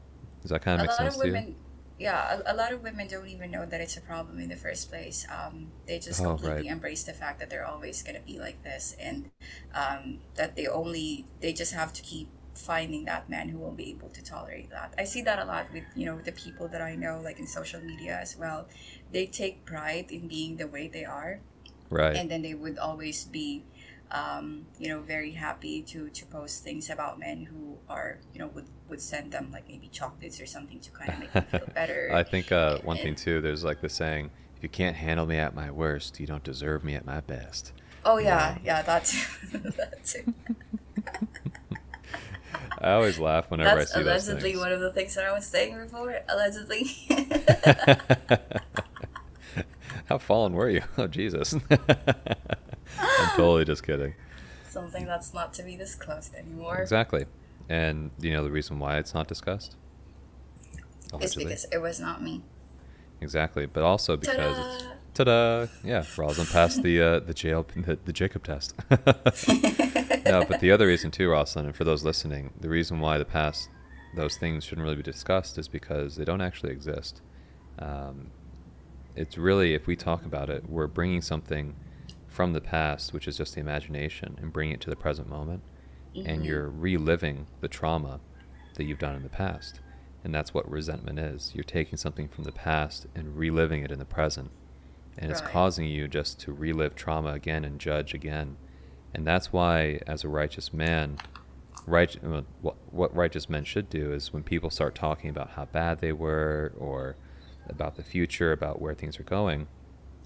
Does that kind a of make lot sense of to you? yeah, a, a, lot of women don't even know that it's a problem in the first place. Um, they just oh, completely right. embrace the fact that they're always gonna be like this, and um, that they only they just have to keep finding that man who will be able to tolerate that. I see that a lot with you know the people that I know, like in social media as well. They take pride in being the way they are, right? And then they would always be um, you know, very happy to to post things about men who are, you know, would would send them like maybe chocolates or something to kind of make them feel (laughs) better. I think uh, one and, thing too, there's like the saying, if you can't handle me at my worst, you don't deserve me at my best. Oh yeah, yeah, yeah that's that's it. I always laugh whenever that's I see those allegedly one of the things that I was saying before. Allegedly. (laughs) How fallen were you? (laughs) Oh Jesus. I'm totally just kidding. Something that's not to be discussed anymore. Exactly. And you know the reason why it's not discussed? It's because it was not me. Exactly, but also because ta-da! it's ta-da! Yeah, Rosalind passed the uh, the jail the, the Jacob test. (laughs) no, but the other reason too, Rosalind, and for those listening, the reason why the past those things shouldn't really be discussed is because they don't actually exist. Um, it's really, if we talk about it, we're bringing something from the past, which is just the imagination, and bring it to the present moment. Mm-hmm. And you're reliving the trauma that you've done in the past. And that's what resentment is. You're taking something from the past and reliving it in the present. And right. it's causing you just to relive trauma again and judge again. And that's why, as a righteous man, right, what, what righteous men should do is when people start talking about how bad they were or about the future, about where things are going,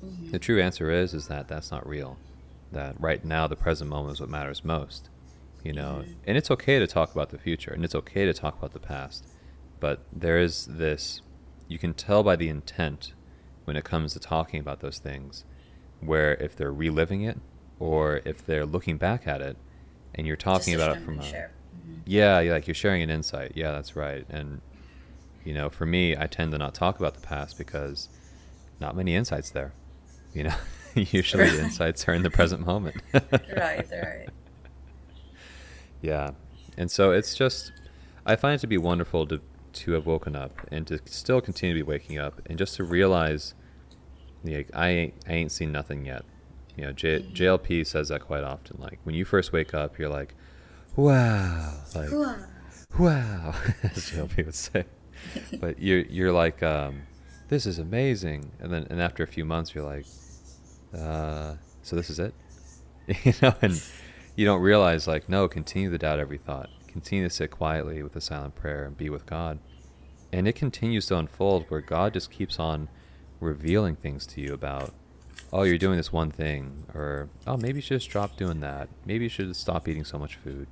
Mm-hmm. The true answer is is that that's not real. That right now the present moment is what matters most. You know, mm-hmm. and it's okay to talk about the future and it's okay to talk about the past. But there is this you can tell by the intent when it comes to talking about those things where if they're reliving it or if they're looking back at it and you're talking about it from a mm-hmm. yeah like you're sharing an insight yeah that's right and you know for me i tend to not talk about the past because not many insights there you know, (laughs) usually right. insights are in the present moment. (laughs) right, right. (laughs) Yeah. And so it's just, I find it to be wonderful to, to have woken up and to still continue to be waking up and just to realize, like, I ain't, I ain't seen nothing yet. You know, J. JLP says that quite often. Like, when you first wake up, you're like, wow. Like, wow. wow, as JLP would say. but you're, you're like, um, this is amazing. And then, and after a few months, you're like, uh, so this is it, (laughs) you know, and you don't realize like, no, continue to doubt every thought, continue to sit quietly with a silent prayer and be with God, and it continues to unfold where God just keeps on revealing things to you about, oh, you're doing this one thing, or oh, maybe you should just drop doing that, maybe you should stop eating so much food,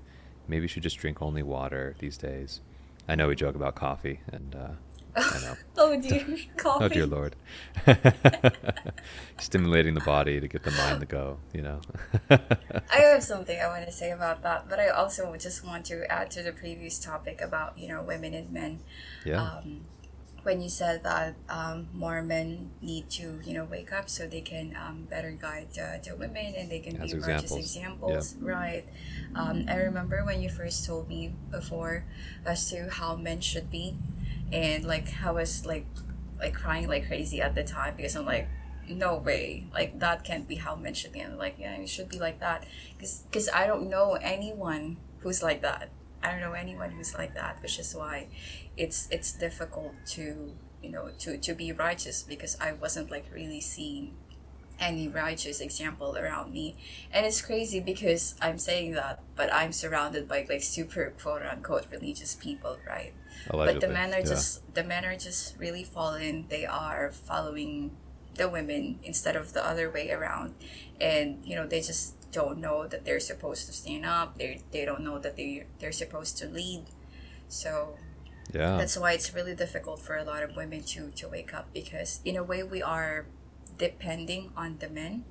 maybe you should just drink only water these days. I know we joke about coffee, and uh, I know. (laughs) oh dear, coffee. (laughs) Oh dear lord. (laughs) Stimulating the body to get the mind to go, you know. I have something I want to say about that, but I also just want to add to the previous topic about, you know, women and men. Yeah. Um, when you said that um, more men need to, you know, wake up so they can um, better guide the, the women and they can As be examples. righteous examples, yeah. right? Um, I remember when you first told me before as to how men should be and like I was like like crying like crazy at the time because I'm like no way. Like that can't be how men should be. And like yeah it should be like that because because I don't know anyone who's like that. I don't know anyone who's like that which is why it's it's difficult to you know to to be righteous because I wasn't like really seeing any righteous example around me. And it's crazy because i'm saying that but i'm surrounded by like super quote unquote religious people right Allegedly, but the men are yeah. just the men are just really fallen they are following the women instead of the other way around. And you know they just don't know that they're supposed to stand up. They they don't know that they they're supposed to lead. So yeah. that's why it's really difficult for a lot of women to to wake up because in a way we are depending on the men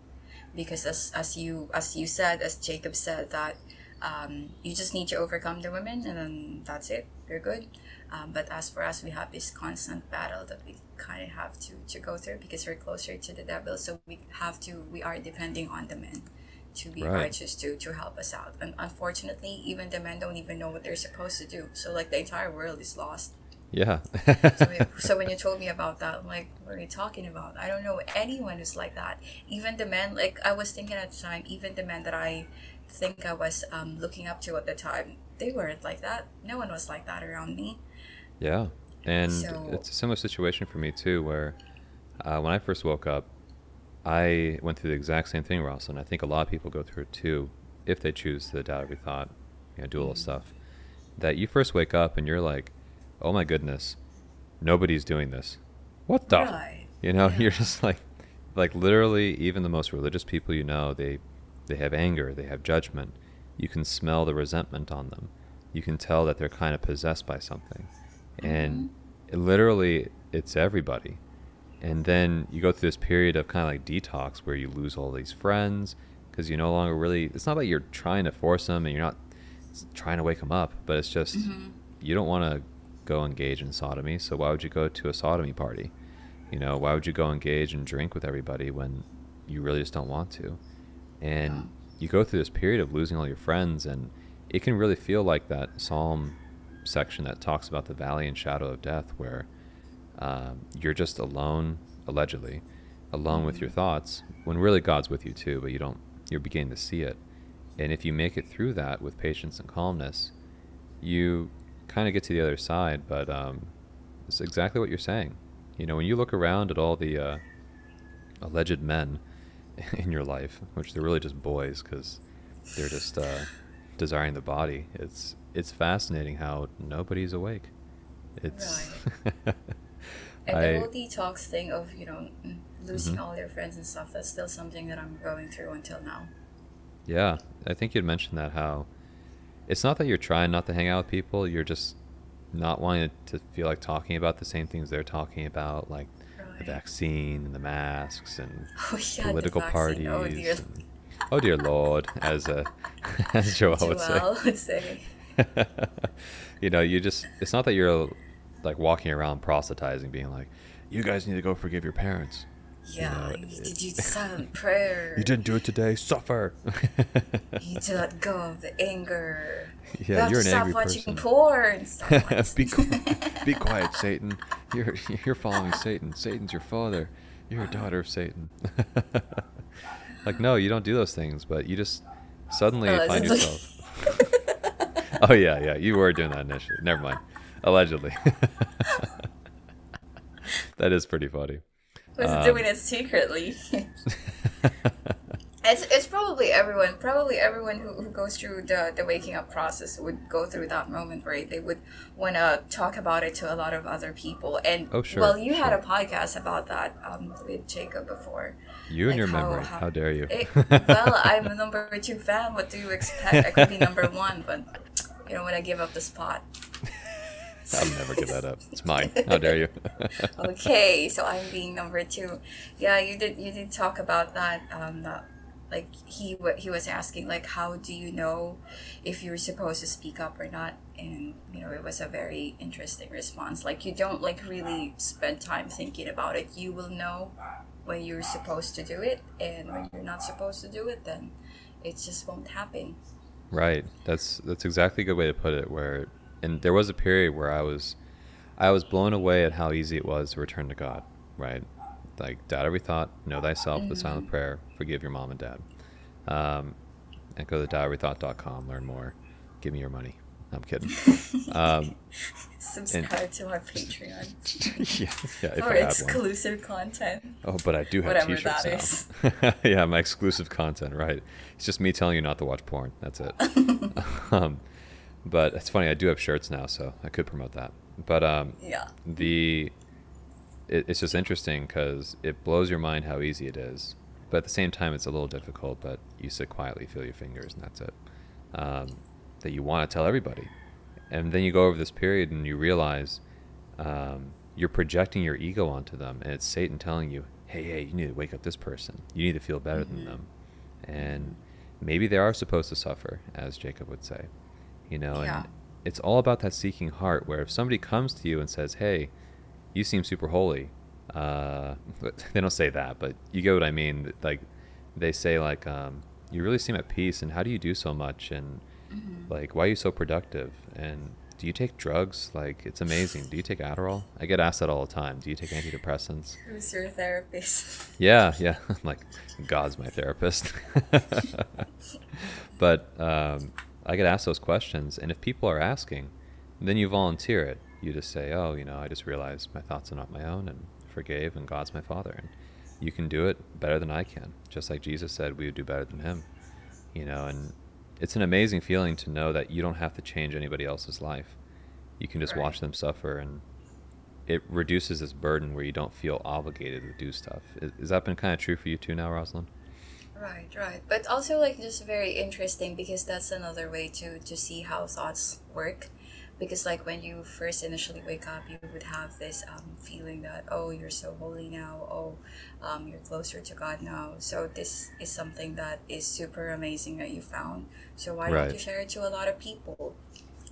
because as, as you as you said as jacob said that um, you just need to overcome the women and then that's it. You're good um, but as for us we have this constant battle that we kind of have to, to go through because we're closer to the devil so we have to we are depending on the men to be right. righteous to to help us out and unfortunately even the men don't even know what they're supposed to do so like the entire world is lost Yeah. so, (laughs) so when you told me about that, I'm like, what are you talking about? I don't know anyone who's like that. Even the men, like I was thinking at the time, even the men that I think I was um, looking up to at the time, they weren't like that. No one was like that around me. Yeah. And So- it's a similar situation for me too, where uh, when I first woke up, I went through the exact same thing, Ross, and I think a lot of people go through it too, if they choose the doubt every thought, you know, do a little stuff. That you first wake up and you're like, oh my goodness, nobody's doing this. What the? Right. You know, (laughs) you're just like, like literally, even the most religious people you know, they, they have anger, they have judgment. You can smell the resentment on them. You can tell that they're kind of possessed by something, and it literally, it's everybody. And then you go through this period of kind of like detox where you lose all these friends because you no longer really. It's not like you're trying to force them and you're not trying to wake them up, but it's just mm-hmm. you don't want to go engage in sodomy. So why would you go to a sodomy party? You know, why would you go engage and drink with everybody when you really just don't want to? And you go through this period of losing all your friends, and it can really feel like that Psalm section that talks about the valley and shadow of death, where um, you're just alone, allegedly, alone with your thoughts, when really God's with you too, but you don't, you're beginning to see it. And if you make it through that with patience and calmness, you kind of get to the other side. But um, it's exactly what you're saying. You know, when you look around at all the uh, alleged men (laughs) in your life, which they're really just boys because they're just uh, desiring the body, it's it's fascinating how nobody's awake. It's (laughs) And I- the whole detox thing of, you know, mm, losing Mhm. all your friends and stuff, that's still something that I'm going through until now. Yeah, I think you'd mentioned that how it's not that you're trying not to hang out with people, you're just not wanting to feel like talking about the same things they're talking about, like the vaccine and the masks and (laughs) Oh, yeah, political parties. Oh, dear. and- oh dear lord, as uh, (laughs) as Joel would say. Would say. (laughs) you know, you just it's not that you're like walking around proselytizing, being like, You guys need to go forgive your parents. Yeah, know, you did the silent (laughs) prayer. You didn't do it today, suffer. You do let go of the anger. (laughs) Yeah, you to an stop angry watching person. porn. Stop watching- be, qui- be quiet, Satan. You're you're following Satan. Satan's your father. You're a uh-huh. daughter of Satan. like, no, you don't do those things, but you just suddenly oh, find Allegedly. yourself. (laughs) oh yeah, yeah, you were doing that initially. Never mind. Allegedly. (laughs) that is pretty funny. was Um, doing it secretly. (laughs) It's, it's probably everyone, probably everyone who, who goes through the, the waking up process would go through that moment where they would want to talk about it to a lot of other people. And Oh, sure, well, you had a podcast about that um, with Jacob before. You and your how- memory. how- How dare you? It, well, I'm a number two fan. What do you expect? I could be number one, but you don't want to give up the spot. (laughs) I'll never give that up. It's mine. How dare you? (laughs) okay, so I'm being number two. Yeah, you did. You did talk about that. Um, that, like he he was asking like, how do you know if you're supposed to speak up or not? And you know, it was a very interesting response. Like you don't like really spend time thinking about it. You will know when you're supposed to do it, and when you're not supposed to do it, then it just won't happen. Right. That's that's exactly a good way to put it. Where and there was a period where I was I was blown away at how easy it was to return to God. Right. Like doubt every thought, know thyself, the silent prayer, forgive your mom and dad. Um, and go to doubteverythought.com, learn more, give me your money. I'm kidding. (laughs) um, Subscribe to our Patreon (laughs) yeah, yeah, for exclusive content. Oh, but I do have Whatever t-shirts that now. (laughs) yeah, my exclusive content, right? It's just me telling you not to watch porn. That's it. um, but it's funny. I do have shirts now, so I could promote that. But um, Yeah. the it, it's just interesting because it blows your mind how easy it is. But at the same time, it's a little difficult. But you sit quietly, feel your fingers, and that's it. Um, that you want to tell everybody, and then you go over this period and you realize um, you're projecting your ego onto them, and it's Satan telling you, "Hey, hey, you need to wake up this person. You need to feel better than them." And maybe they are supposed to suffer, as Jacob would say. You know, Yeah. and it's all about that seeking heart. Where if somebody comes to you and says, "Hey," you seem super holy. Uh, but (laughs) they don't say that, but you get what I mean. Like, they say like, um, you really seem at peace, and how do you do so much? And like, why are you so productive? And do you take drugs? Like, it's amazing. Do you take Adderall? I get asked that all the time. Do you take antidepressants? Who's your therapist? (laughs) Yeah, yeah. (laughs) I'm like, God's my therapist. (laughs) but um, I get asked those questions, and if people are asking, then you volunteer it. You just say, oh, you know, I just realized my thoughts are not my own and forgave, and God's my Father. And you can do it better than I can. Just like Jesus said, we would do better than Him. You know, and it's an amazing feeling to know that you don't have to change anybody else's life. You can just Right. watch them suffer, and it reduces this burden where you don't feel obligated to do stuff. Is, has that been kind of true for you too now, Rosalind? Right, right. But also like just very interesting because that's another way to to see how thoughts work. Because like when you first initially wake up, you would have this um, feeling that oh you're so holy now, oh um, you're closer to God now. So this is something that is super amazing that you found. So why Right. don't you share it to a lot of people?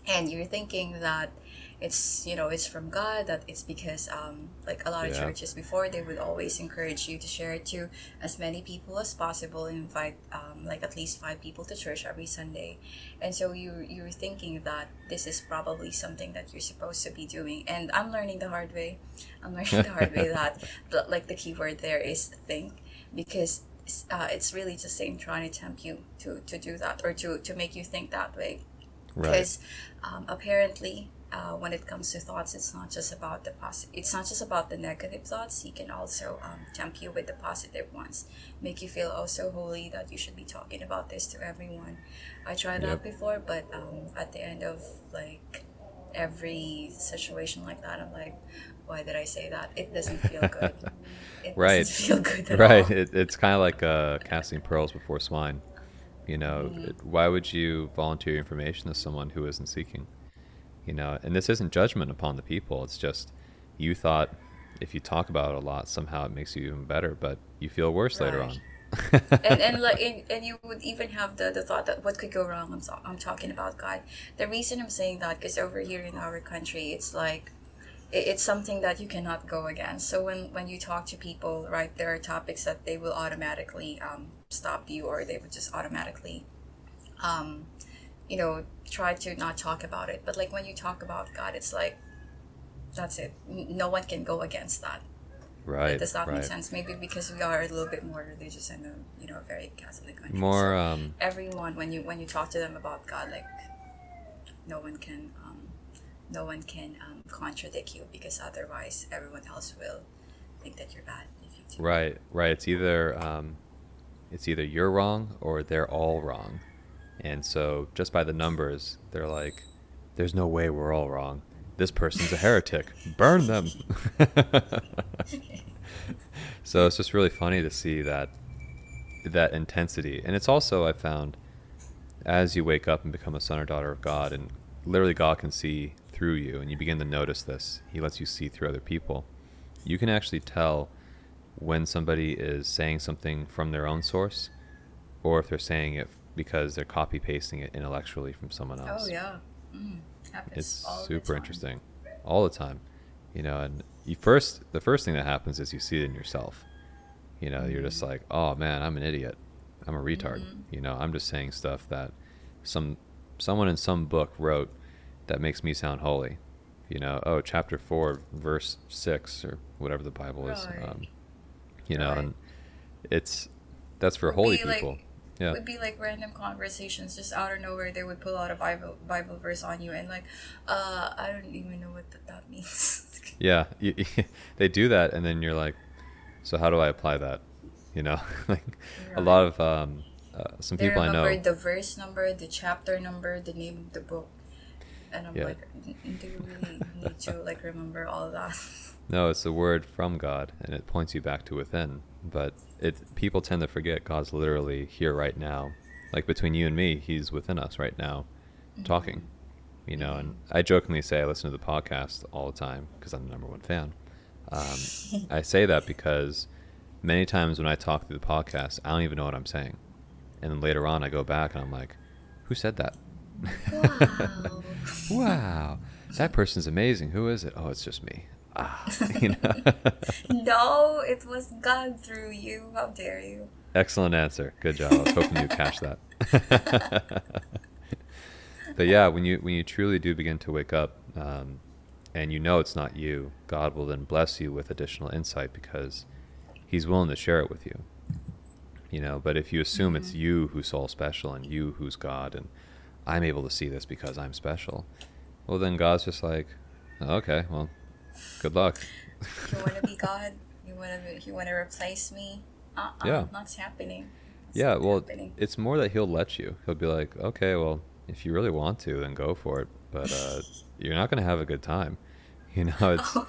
And you're thinking that it's you know it's from God that it's because um, like a lot of Yeah. churches before they would always encourage you to share it to as many people as possible invite um, like at least five people to church every Sunday and so you you're thinking that this is probably something that you're supposed to be doing and I'm learning the hard way I'm learning the hard way that (laughs) the, like the key word there is think because uh, it's really just saying trying to tempt you to, to do that or to, to make you think that way Right. because um, apparently uh, when it comes to thoughts it's not just about the positive it's not just about the negative thoughts he can also um, tempt you with the positive ones make you feel oh so holy that you should be talking about this to everyone i tried Yep. that before but um, at the end of like every situation like that i'm like why did i say that it doesn't feel good (laughs) it Right. doesn't feel good right. It, it's kind of like uh, casting pearls before swine. You know, Mm-hmm. it, why would you volunteer information to someone who isn't seeking? You know, and this isn't judgment upon the people. It's just you thought if you talk about it a lot, somehow it makes you even better, but you feel worse later on. and and (laughs) like and, and you would even have the, the thought that what could go wrong I'm, so, I'm talking about god the reason i'm saying that because over here in our country it's like it, it's something that you cannot go against so when when you talk to people right there are topics that they will automatically um, stop you or they would just automatically um, you know try to not talk about it but like when you talk about god it's like that's it no one can go against that right. does that right. make sense? Maybe because we are a little bit more religious and a you know very Catholic country. More, So um, everyone when you when you talk to them about God, like no one can um, no one can um, contradict you because otherwise everyone else will think that you're bad if you do. right, right. It's either um, it's either you're wrong or they're all wrong, and so just by the numbers, they're like, "There's no way we're all wrong. This person's a heretic. Burn them." (laughs) so it's just really funny to see that that intensity, and it's also I found as you wake up and become a son or daughter of God, and literally God can see through you, and you begin to notice this. He lets you see through other people. You can actually tell when somebody is saying something from their own source, or if they're saying it because they're copy pasting it intellectually from someone else. Oh yeah, mm, It's super interesting, all the time. You know, and you first the first thing that happens is you see it in yourself. You know, you're just like, oh man, I'm an idiot. I'm a retard. Mhm. You know, I'm just saying stuff that some someone in some book wrote that makes me sound holy. You know, oh, chapter four, verse six, or whatever the Bible is. Right. Um, you know, Right. and it's that's for holy people. like- yeah. would be like random conversations just out of nowhere they would pull out a bible bible verse on you and like uh i don't even know what th- that means (laughs) Yeah, you, (laughs) they do that, and then you're like, so how do I apply that? You know, (laughs) like a lot of um, uh, some they people I know. the verse number the chapter number the name of the book and i'm Yeah. like "N- n- do you really need to (laughs) like remember all of that No, it's a word from God, and it points you back to within. But it people tend to forget God's literally here right now. Like between you and me, He's within us right now, talking. You know, and I jokingly say I listen to the podcast all the time because I'm the number one fan. Um, (laughs) I say that because many times when I talk through the podcast, I don't even know what I'm saying, and then later on I go back and I'm like, "Who said that?" Wow. (laughs) wow, that person's amazing. Who is it? Oh, it's just me. Ah, (laughs) you know. (laughs) no it was god through you how dare you Excellent answer. Good job. I was hoping you'd catch that. but yeah, when you when you truly do begin to wake up, um, and you know it's not you, God will then bless you with additional insight because He's willing to share it with you. You know, but if you assume mm-hmm. it's you who's all special and you who's God, and I'm able to see this because I'm special, well then God's just like, okay, well, good luck. you want to be God? You want to? You want to replace me? Uh-uh, yeah, that's happening. It's yeah, well, happening. it's more that He'll let you. He'll be like, okay, well, if you really want to, then go for it. But uh, (laughs) you're not going to have a good time. (laughs) You know, it's oh.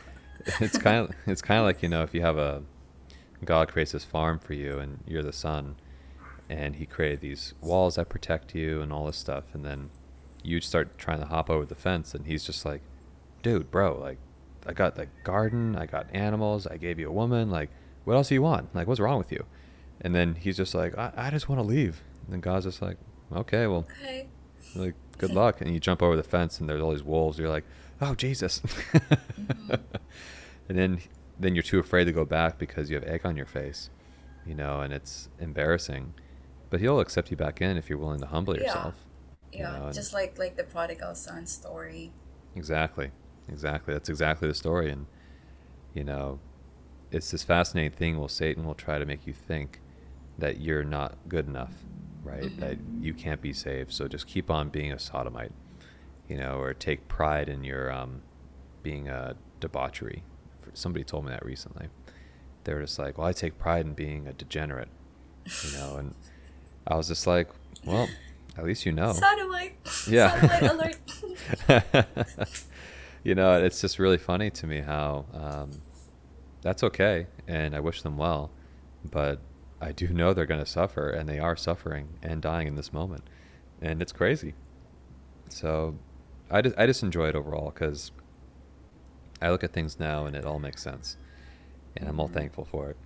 it's kind of (laughs) it's kind of like you know if you have a God creates this farm for you and you're the son, and He created these walls that protect you and all this stuff, and then you start trying to hop over the fence, and He's just like, dude, bro, like I got the garden, I got animals, I gave you a woman, like what else do you want? Like what's wrong with you? And then he's just like, I, I just want to leave. And then God's just like, okay, well, okay. like good luck. And you jump over the fence, and there's all these wolves. You're like, oh Jesus. (laughs) mm-hmm. And then then you're too afraid to go back because you have egg on your face, you know, and it's embarrassing. But he'll accept you back in if you're willing to humble yeah. yourself. Yeah, you know, just like like the prodigal son story. Exactly, exactly. That's exactly the story, and you know, it's this fascinating thing. Well, Satan will try to make you think that you're not good enough, right? Mm-hmm. That you can't be saved. So just keep on being a sodomite, you know, or take pride in your um, being a debauchery. Somebody told me that recently. They were just like, "Well, I take pride in being a degenerate," you know, and (laughs) I was just like, "Well, at least you know." Sodomite. (laughs) Yeah. Sodomite alert. (laughs) you know, it's just really funny to me how um, that's okay, and I wish them well, but I do know they're going to suffer, and they are suffering and dying in this moment, and it's crazy. So, I just I just enjoy it overall because I look at things now and it all makes sense, and I'm all mm-hmm. thankful for it.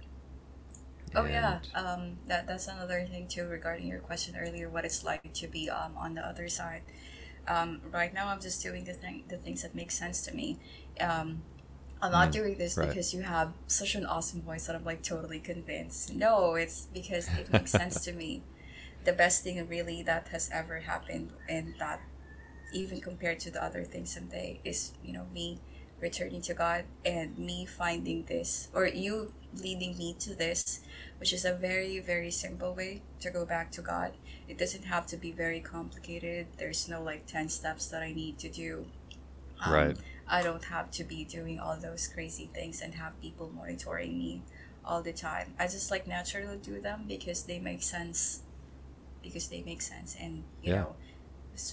Oh yeah, um, that that's another thing too regarding your question earlier. What it's like to be um, on the other side. Um, right now, I'm just doing the thing, the things that make sense to me. Um, I'm not mm, doing this right. because you have such an awesome voice that I'm like totally convinced. No, it's because it makes sense to me. The best thing really that has ever happened, and that even compared to the other things someday, is you know me returning to God and me finding this, or you leading me to this, which is a very very simple way to go back to God. It doesn't have to be very complicated. There's no like ten steps that I need to do. Um, right I don't have to be doing all those crazy things and have people monitoring me all the time. I just like naturally do them because they make sense. Because they make sense, and you yeah. know,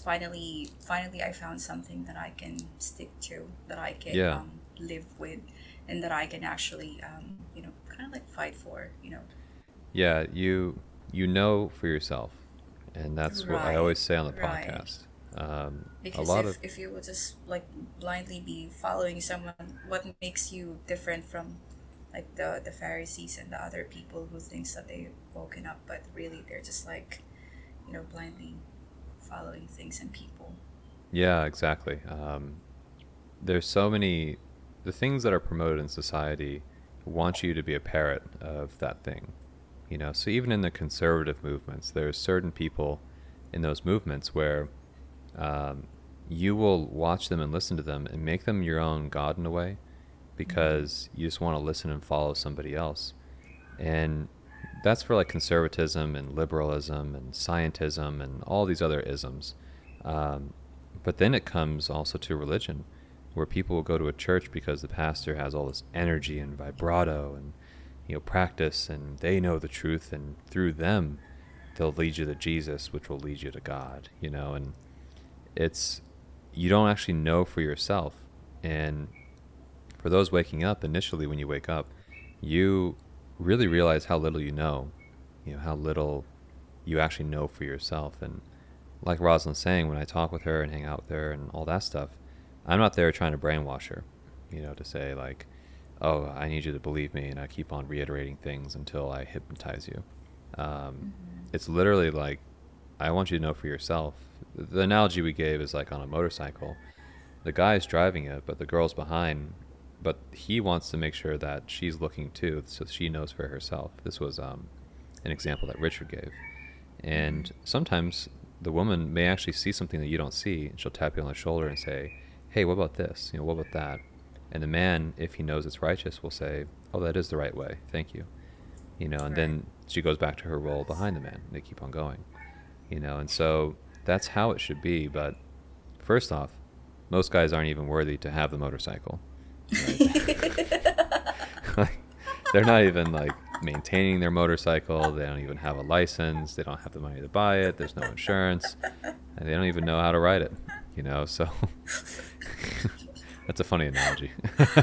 finally, finally, I found something that I can stick to, that I can yeah. um, live with, and that I can actually, um, you know, kind of like fight for. You know. Yeah, you you know for yourself, and that's right. what I always say on the right. podcast um, because a lot if, of if you would just like blindly be following someone, what makes you different from like the the Pharisees and the other people who thinks that they've woken up, but really they're just like, you know, blindly following things and people. Yeah, exactly. Um, there's so many the things that are promoted in society want you to be a parrot of that thing. You know, so even in the conservative movements, there's certain people in those movements where um, you will watch them and listen to them and make them your own God in a way because you just want to listen and follow somebody else. And that's for like conservatism and liberalism and scientism and all these other isms. Um, but then it comes also to religion, where people will go to a church because the pastor has all this energy and vibrato and you know practice, and they know the truth, and through them, they'll lead you to Jesus, which will lead you to God. You know, and it's you don't actually know for yourself. And for those waking up initially, when you wake up, you really realize how little you know, you know, how little you actually know for yourself. And like Rosalind's saying, when I talk with her and hang out with her and all that stuff, I'm not there trying to brainwash her, you know, to say like, oh, I need you to believe me, and I keep on reiterating things until I hypnotize you. Um, mm-hmm. It's literally like, I want you to know for yourself the analogy we gave is like on a motorcycle. The guy is driving it, but the girl's behind. But he wants to make sure that she's looking too, so she knows for herself. This was um, an example that Richard gave. And sometimes the woman may actually see something that you don't see, and she'll tap you on the shoulder and say, "Hey, what about this? You know, what about that?" And the man, if he knows it's righteous, will say, "Oh, that is the right way. Thank you." You know, and Right. then she goes back to her role behind the man. They keep on going. You know, and so that's how it should be. But first off, most guys aren't even worthy to have the motorcycle. Like, (laughs) (laughs) they're not even like maintaining their motorcycle. They don't even have a license. They don't have the money to buy it. There's no insurance, and they don't even know how to ride it. You know, so (laughs) that's a funny analogy. (laughs)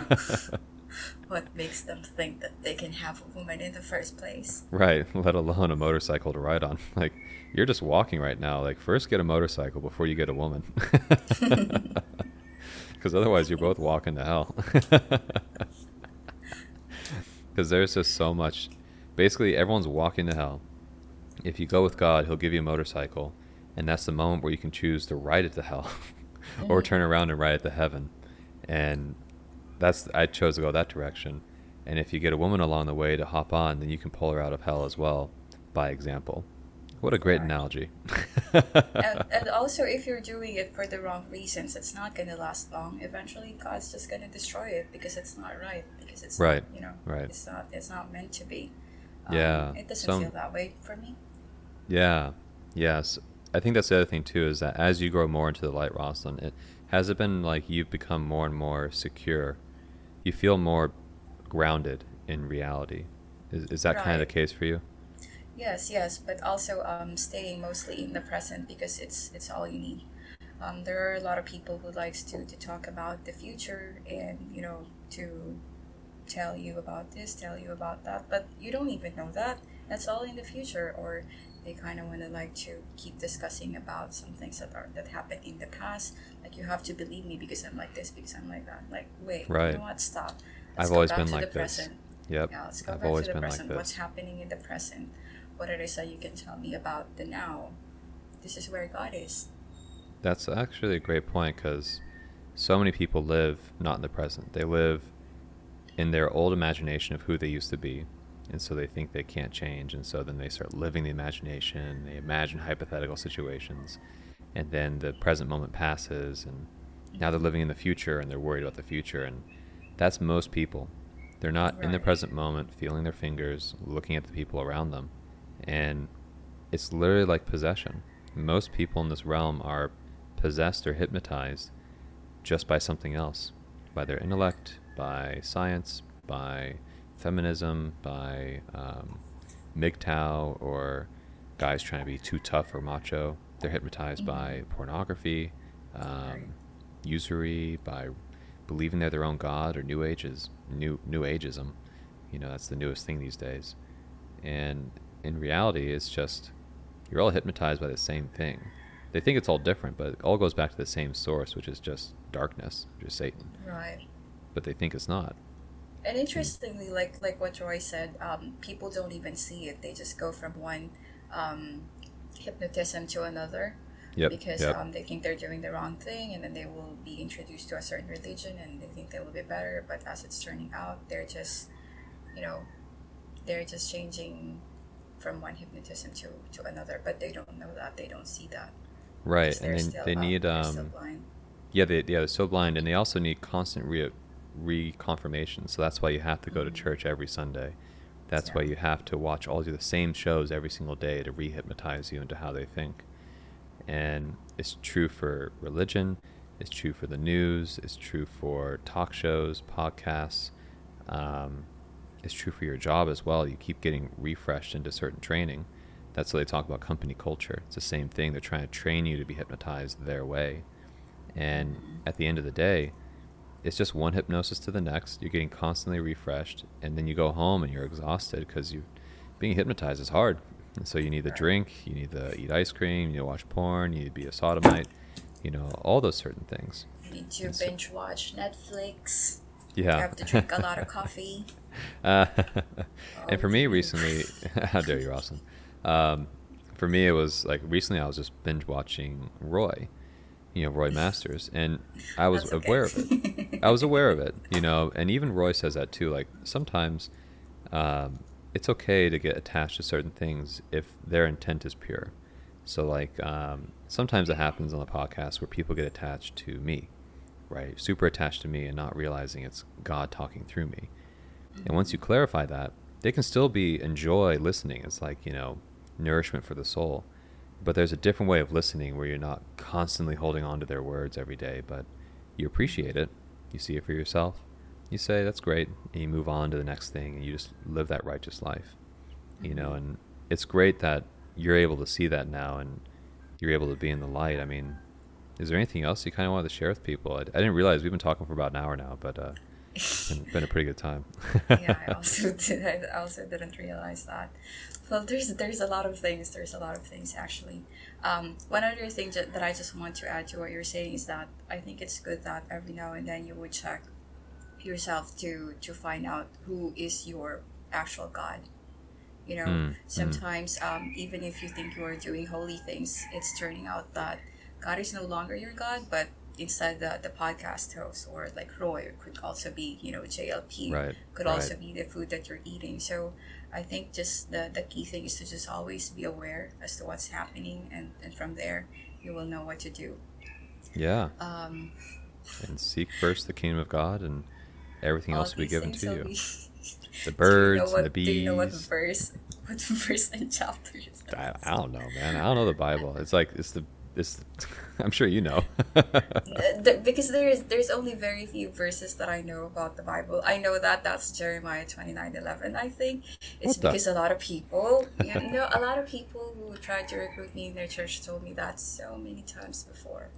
what makes them think that they can have a woman in the first place? right, let alone a motorcycle to ride on. Like you're just walking right now. Like first get a motorcycle before you get a woman. (laughs) Because otherwise you're both walking to hell. Because there's just so much. Basically, everyone's walking to hell. If you go with God, He'll give you a motorcycle, and that's the moment where you can choose to ride it to hell, (laughs) or Mhm. turn around and ride it to heaven. And that's I chose to go that direction. And if you get a woman along the way to hop on, then you can pull her out of hell as well, by example. What a great analogy. and, (laughs) and also, if you're doing it for the wrong reasons, it's not going to last long. Eventually, God's just going to destroy it because it's not right. Because it's Right, Not, you know, right. It's not. It's not meant to be. Um, Yeah, It doesn't some- feel that way for me. Yeah, yes. I think that's the other thing too is that as you grow more into the light, Rosalind, it has it been like you've become more and more secure. You feel more grounded in reality. Is is that kind of the case for you? Yes, yes, but also um, staying mostly in the present because it's it's all you need. Um, there are a lot of people who likes to, to talk about the future and you know to tell you about this, tell you about that, but you don't even know that. That's all in the future, or they kind of want to like to keep discussing about some things that are that happened in the past. Like you have to believe me because I'm like this, because I'm like that. Like wait, Right. you know what? Stop. I've always been like this. present. Yep. Yeah, let's go I've back always to the been like this. What's happening in the present? What it is that you can tell me about the now? This is where God is. That's actually a great point because so many people live not in the present. They live in their old imagination of who they used to be. And so they think they can't change. And so then they start living the imagination. They imagine hypothetical situations. And then the present moment passes. And now they're living in the future and they're worried about the future. And that's most people. They're not in the present moment, feeling their fingers, looking at the people around them. And it's literally like possession. Most people in this realm are possessed or hypnotized just by something else by their intellect, by science, by feminism, by um, MGTOW, or guys trying to be too tough or macho. They're hypnotized Mhm. by pornography, um, usury, by believing they're their own god or new ages, new new ageism. You know, that's the newest thing these days. And in reality, it's just you're all hypnotized by the same thing. They think it's all different, but it all goes back to the same source, which is just darkness, which is Satan. Right. But they think it's not. And interestingly, like like what Roy said, um, people don't even see it. They just go from one um, hypnotism to another Yep. because yep. um, they think they're doing the wrong thing, and then they will be introduced to a certain religion, and they think they will be better. But as it's turning out, they're just, you know, they're just changing from one hypnotism to, to another. But they don't know that. They don't see that. right, and still, they, they um, need um, blind. yeah, they yeah they're so blind, and they also need constant re reconfirmation. So that's why you have to go to Mhm. church every Sunday. That's why you have to watch all the same shows every single day to rehypnotize you into how they think. And it's true for religion. It's true for the news. It's true for talk shows, podcasts. Um, it's true for your job as well. You keep getting refreshed into certain training. That's why they talk about company culture. It's the same thing. They're trying to train you to be hypnotized their way. And at the end of the day, it's just one hypnosis to the next. You're getting constantly refreshed, and then you go home and you're exhausted because you being hypnotized is hard. And so you need to drink, you need to eat ice cream, you need to watch porn, you need to be a sodomite, you know, all those certain things. You need to so- binge watch Netflix. Yeah. You have to drink a lot of (laughs) coffee. Uh, (laughs) and for me recently, (laughs) how dare you, Rosalind? Um, for me, it was like recently I was just binge watching Roy, you know, Roy Masters, and I was okay. aware of it. (laughs) I was aware of it, you know, and even Roy says that too. Like sometimes um, it's okay to get attached to certain things if their intent is pure. So like um, sometimes it happens on the podcast where people get attached to me, right? Super attached to me and not realizing it's God talking through me. And once you clarify that, they can still be enjoy listening. It's like, you know, nourishment for the soul. But there's a different way of listening where you're not constantly holding on to their words every day, but you appreciate it. You see it for yourself. You say, that's great. And you move on to the next thing and you just live that righteous life. You know, and it's great that you're able to see that now and you're able to be in the light. I mean, is there anything else you kind of wanted to share with people? I, I didn't realize we've been talking for about an hour now, but uh, been, been a pretty good time. (laughs) yeah, I (laughs) also did. I also didn't realize that. Well, there's there's a lot of things. There's a lot of things actually. Um, one other thing that, that I just want to add to what you're saying is that I think it's good that every now and then you would check yourself to to find out who is your actual God. You know, Mm, mm. sometimes um, even if you think you are doing holy things, it's turning out that God is no longer your God, but instead the, the podcast host or like Roy could also be, you know, JLP right. could right. also be the food that you're eating. So I think just the, the key thing is to just always be aware as to what's happening and, and from there you will know what to do. Yeah. Um, And seek first the kingdom of God and everything else will be given to you. be- (laughs) (laughs) The do you birds know what, and the bees. Do you know what verse, (laughs) what verse and chapter is I. I don't know, man. I don't know the Bible. It's like it's the it's. (laughs) I'm sure you know. (laughs) Because there's there's only very few verses that I know about the Bible. I know that that's Jeremiah twenty nine eleven. I think it's What the- because a lot of people, you know, a lot of people who tried to recruit me in their church told me that so many times before.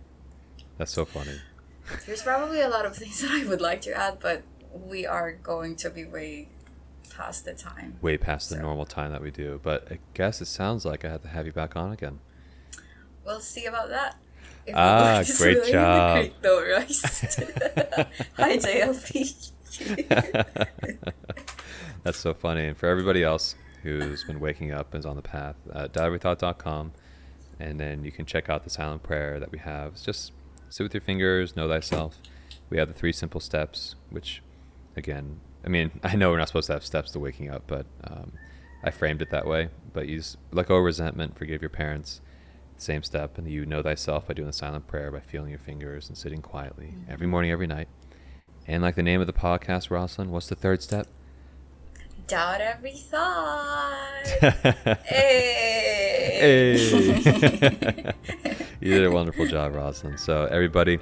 That's so funny. There's probably a lot of things (laughs) that I would like to add, but we are going to be way past the time. Way past the So- normal time that we do, but I guess it sounds like I have to have you back on again. We'll see about that. Ah, great job. (laughs) Hi, JLP. (laughs) That's so funny. And for everybody else who's been waking up and is on the path, uh, doubteverythought.com. And then you can check out the silent prayer that we have. It's just sit with your fingers, know thyself. We have the three simple steps, which, again, I mean, (laughs) I know we're not supposed to have steps to waking up, but um, I framed it that way. But use let go of resentment, forgive your parents. Same step, and you know thyself by doing the silent prayer, by feeling your fingers and sitting quietly every morning, every night. And like the name of the podcast, Rosalind, what's the third step? Doubt every thought. (laughs) Hey. Hey. (laughs) you did a wonderful job, Rosalind. So everybody,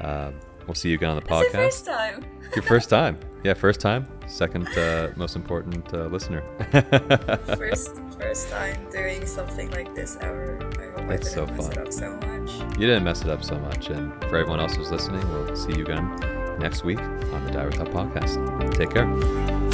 um, we'll see you again on the It's the podcast. first time. Your first time, yeah, first time. Second uh, most important uh, listener. (laughs) first, first time doing something like this ever. I hope That's I didn't mess fun. it up so much. you didn't mess it up so much, and for everyone else who's listening, we'll see you again next week on the Doubt Every Thought Podcast. Take care.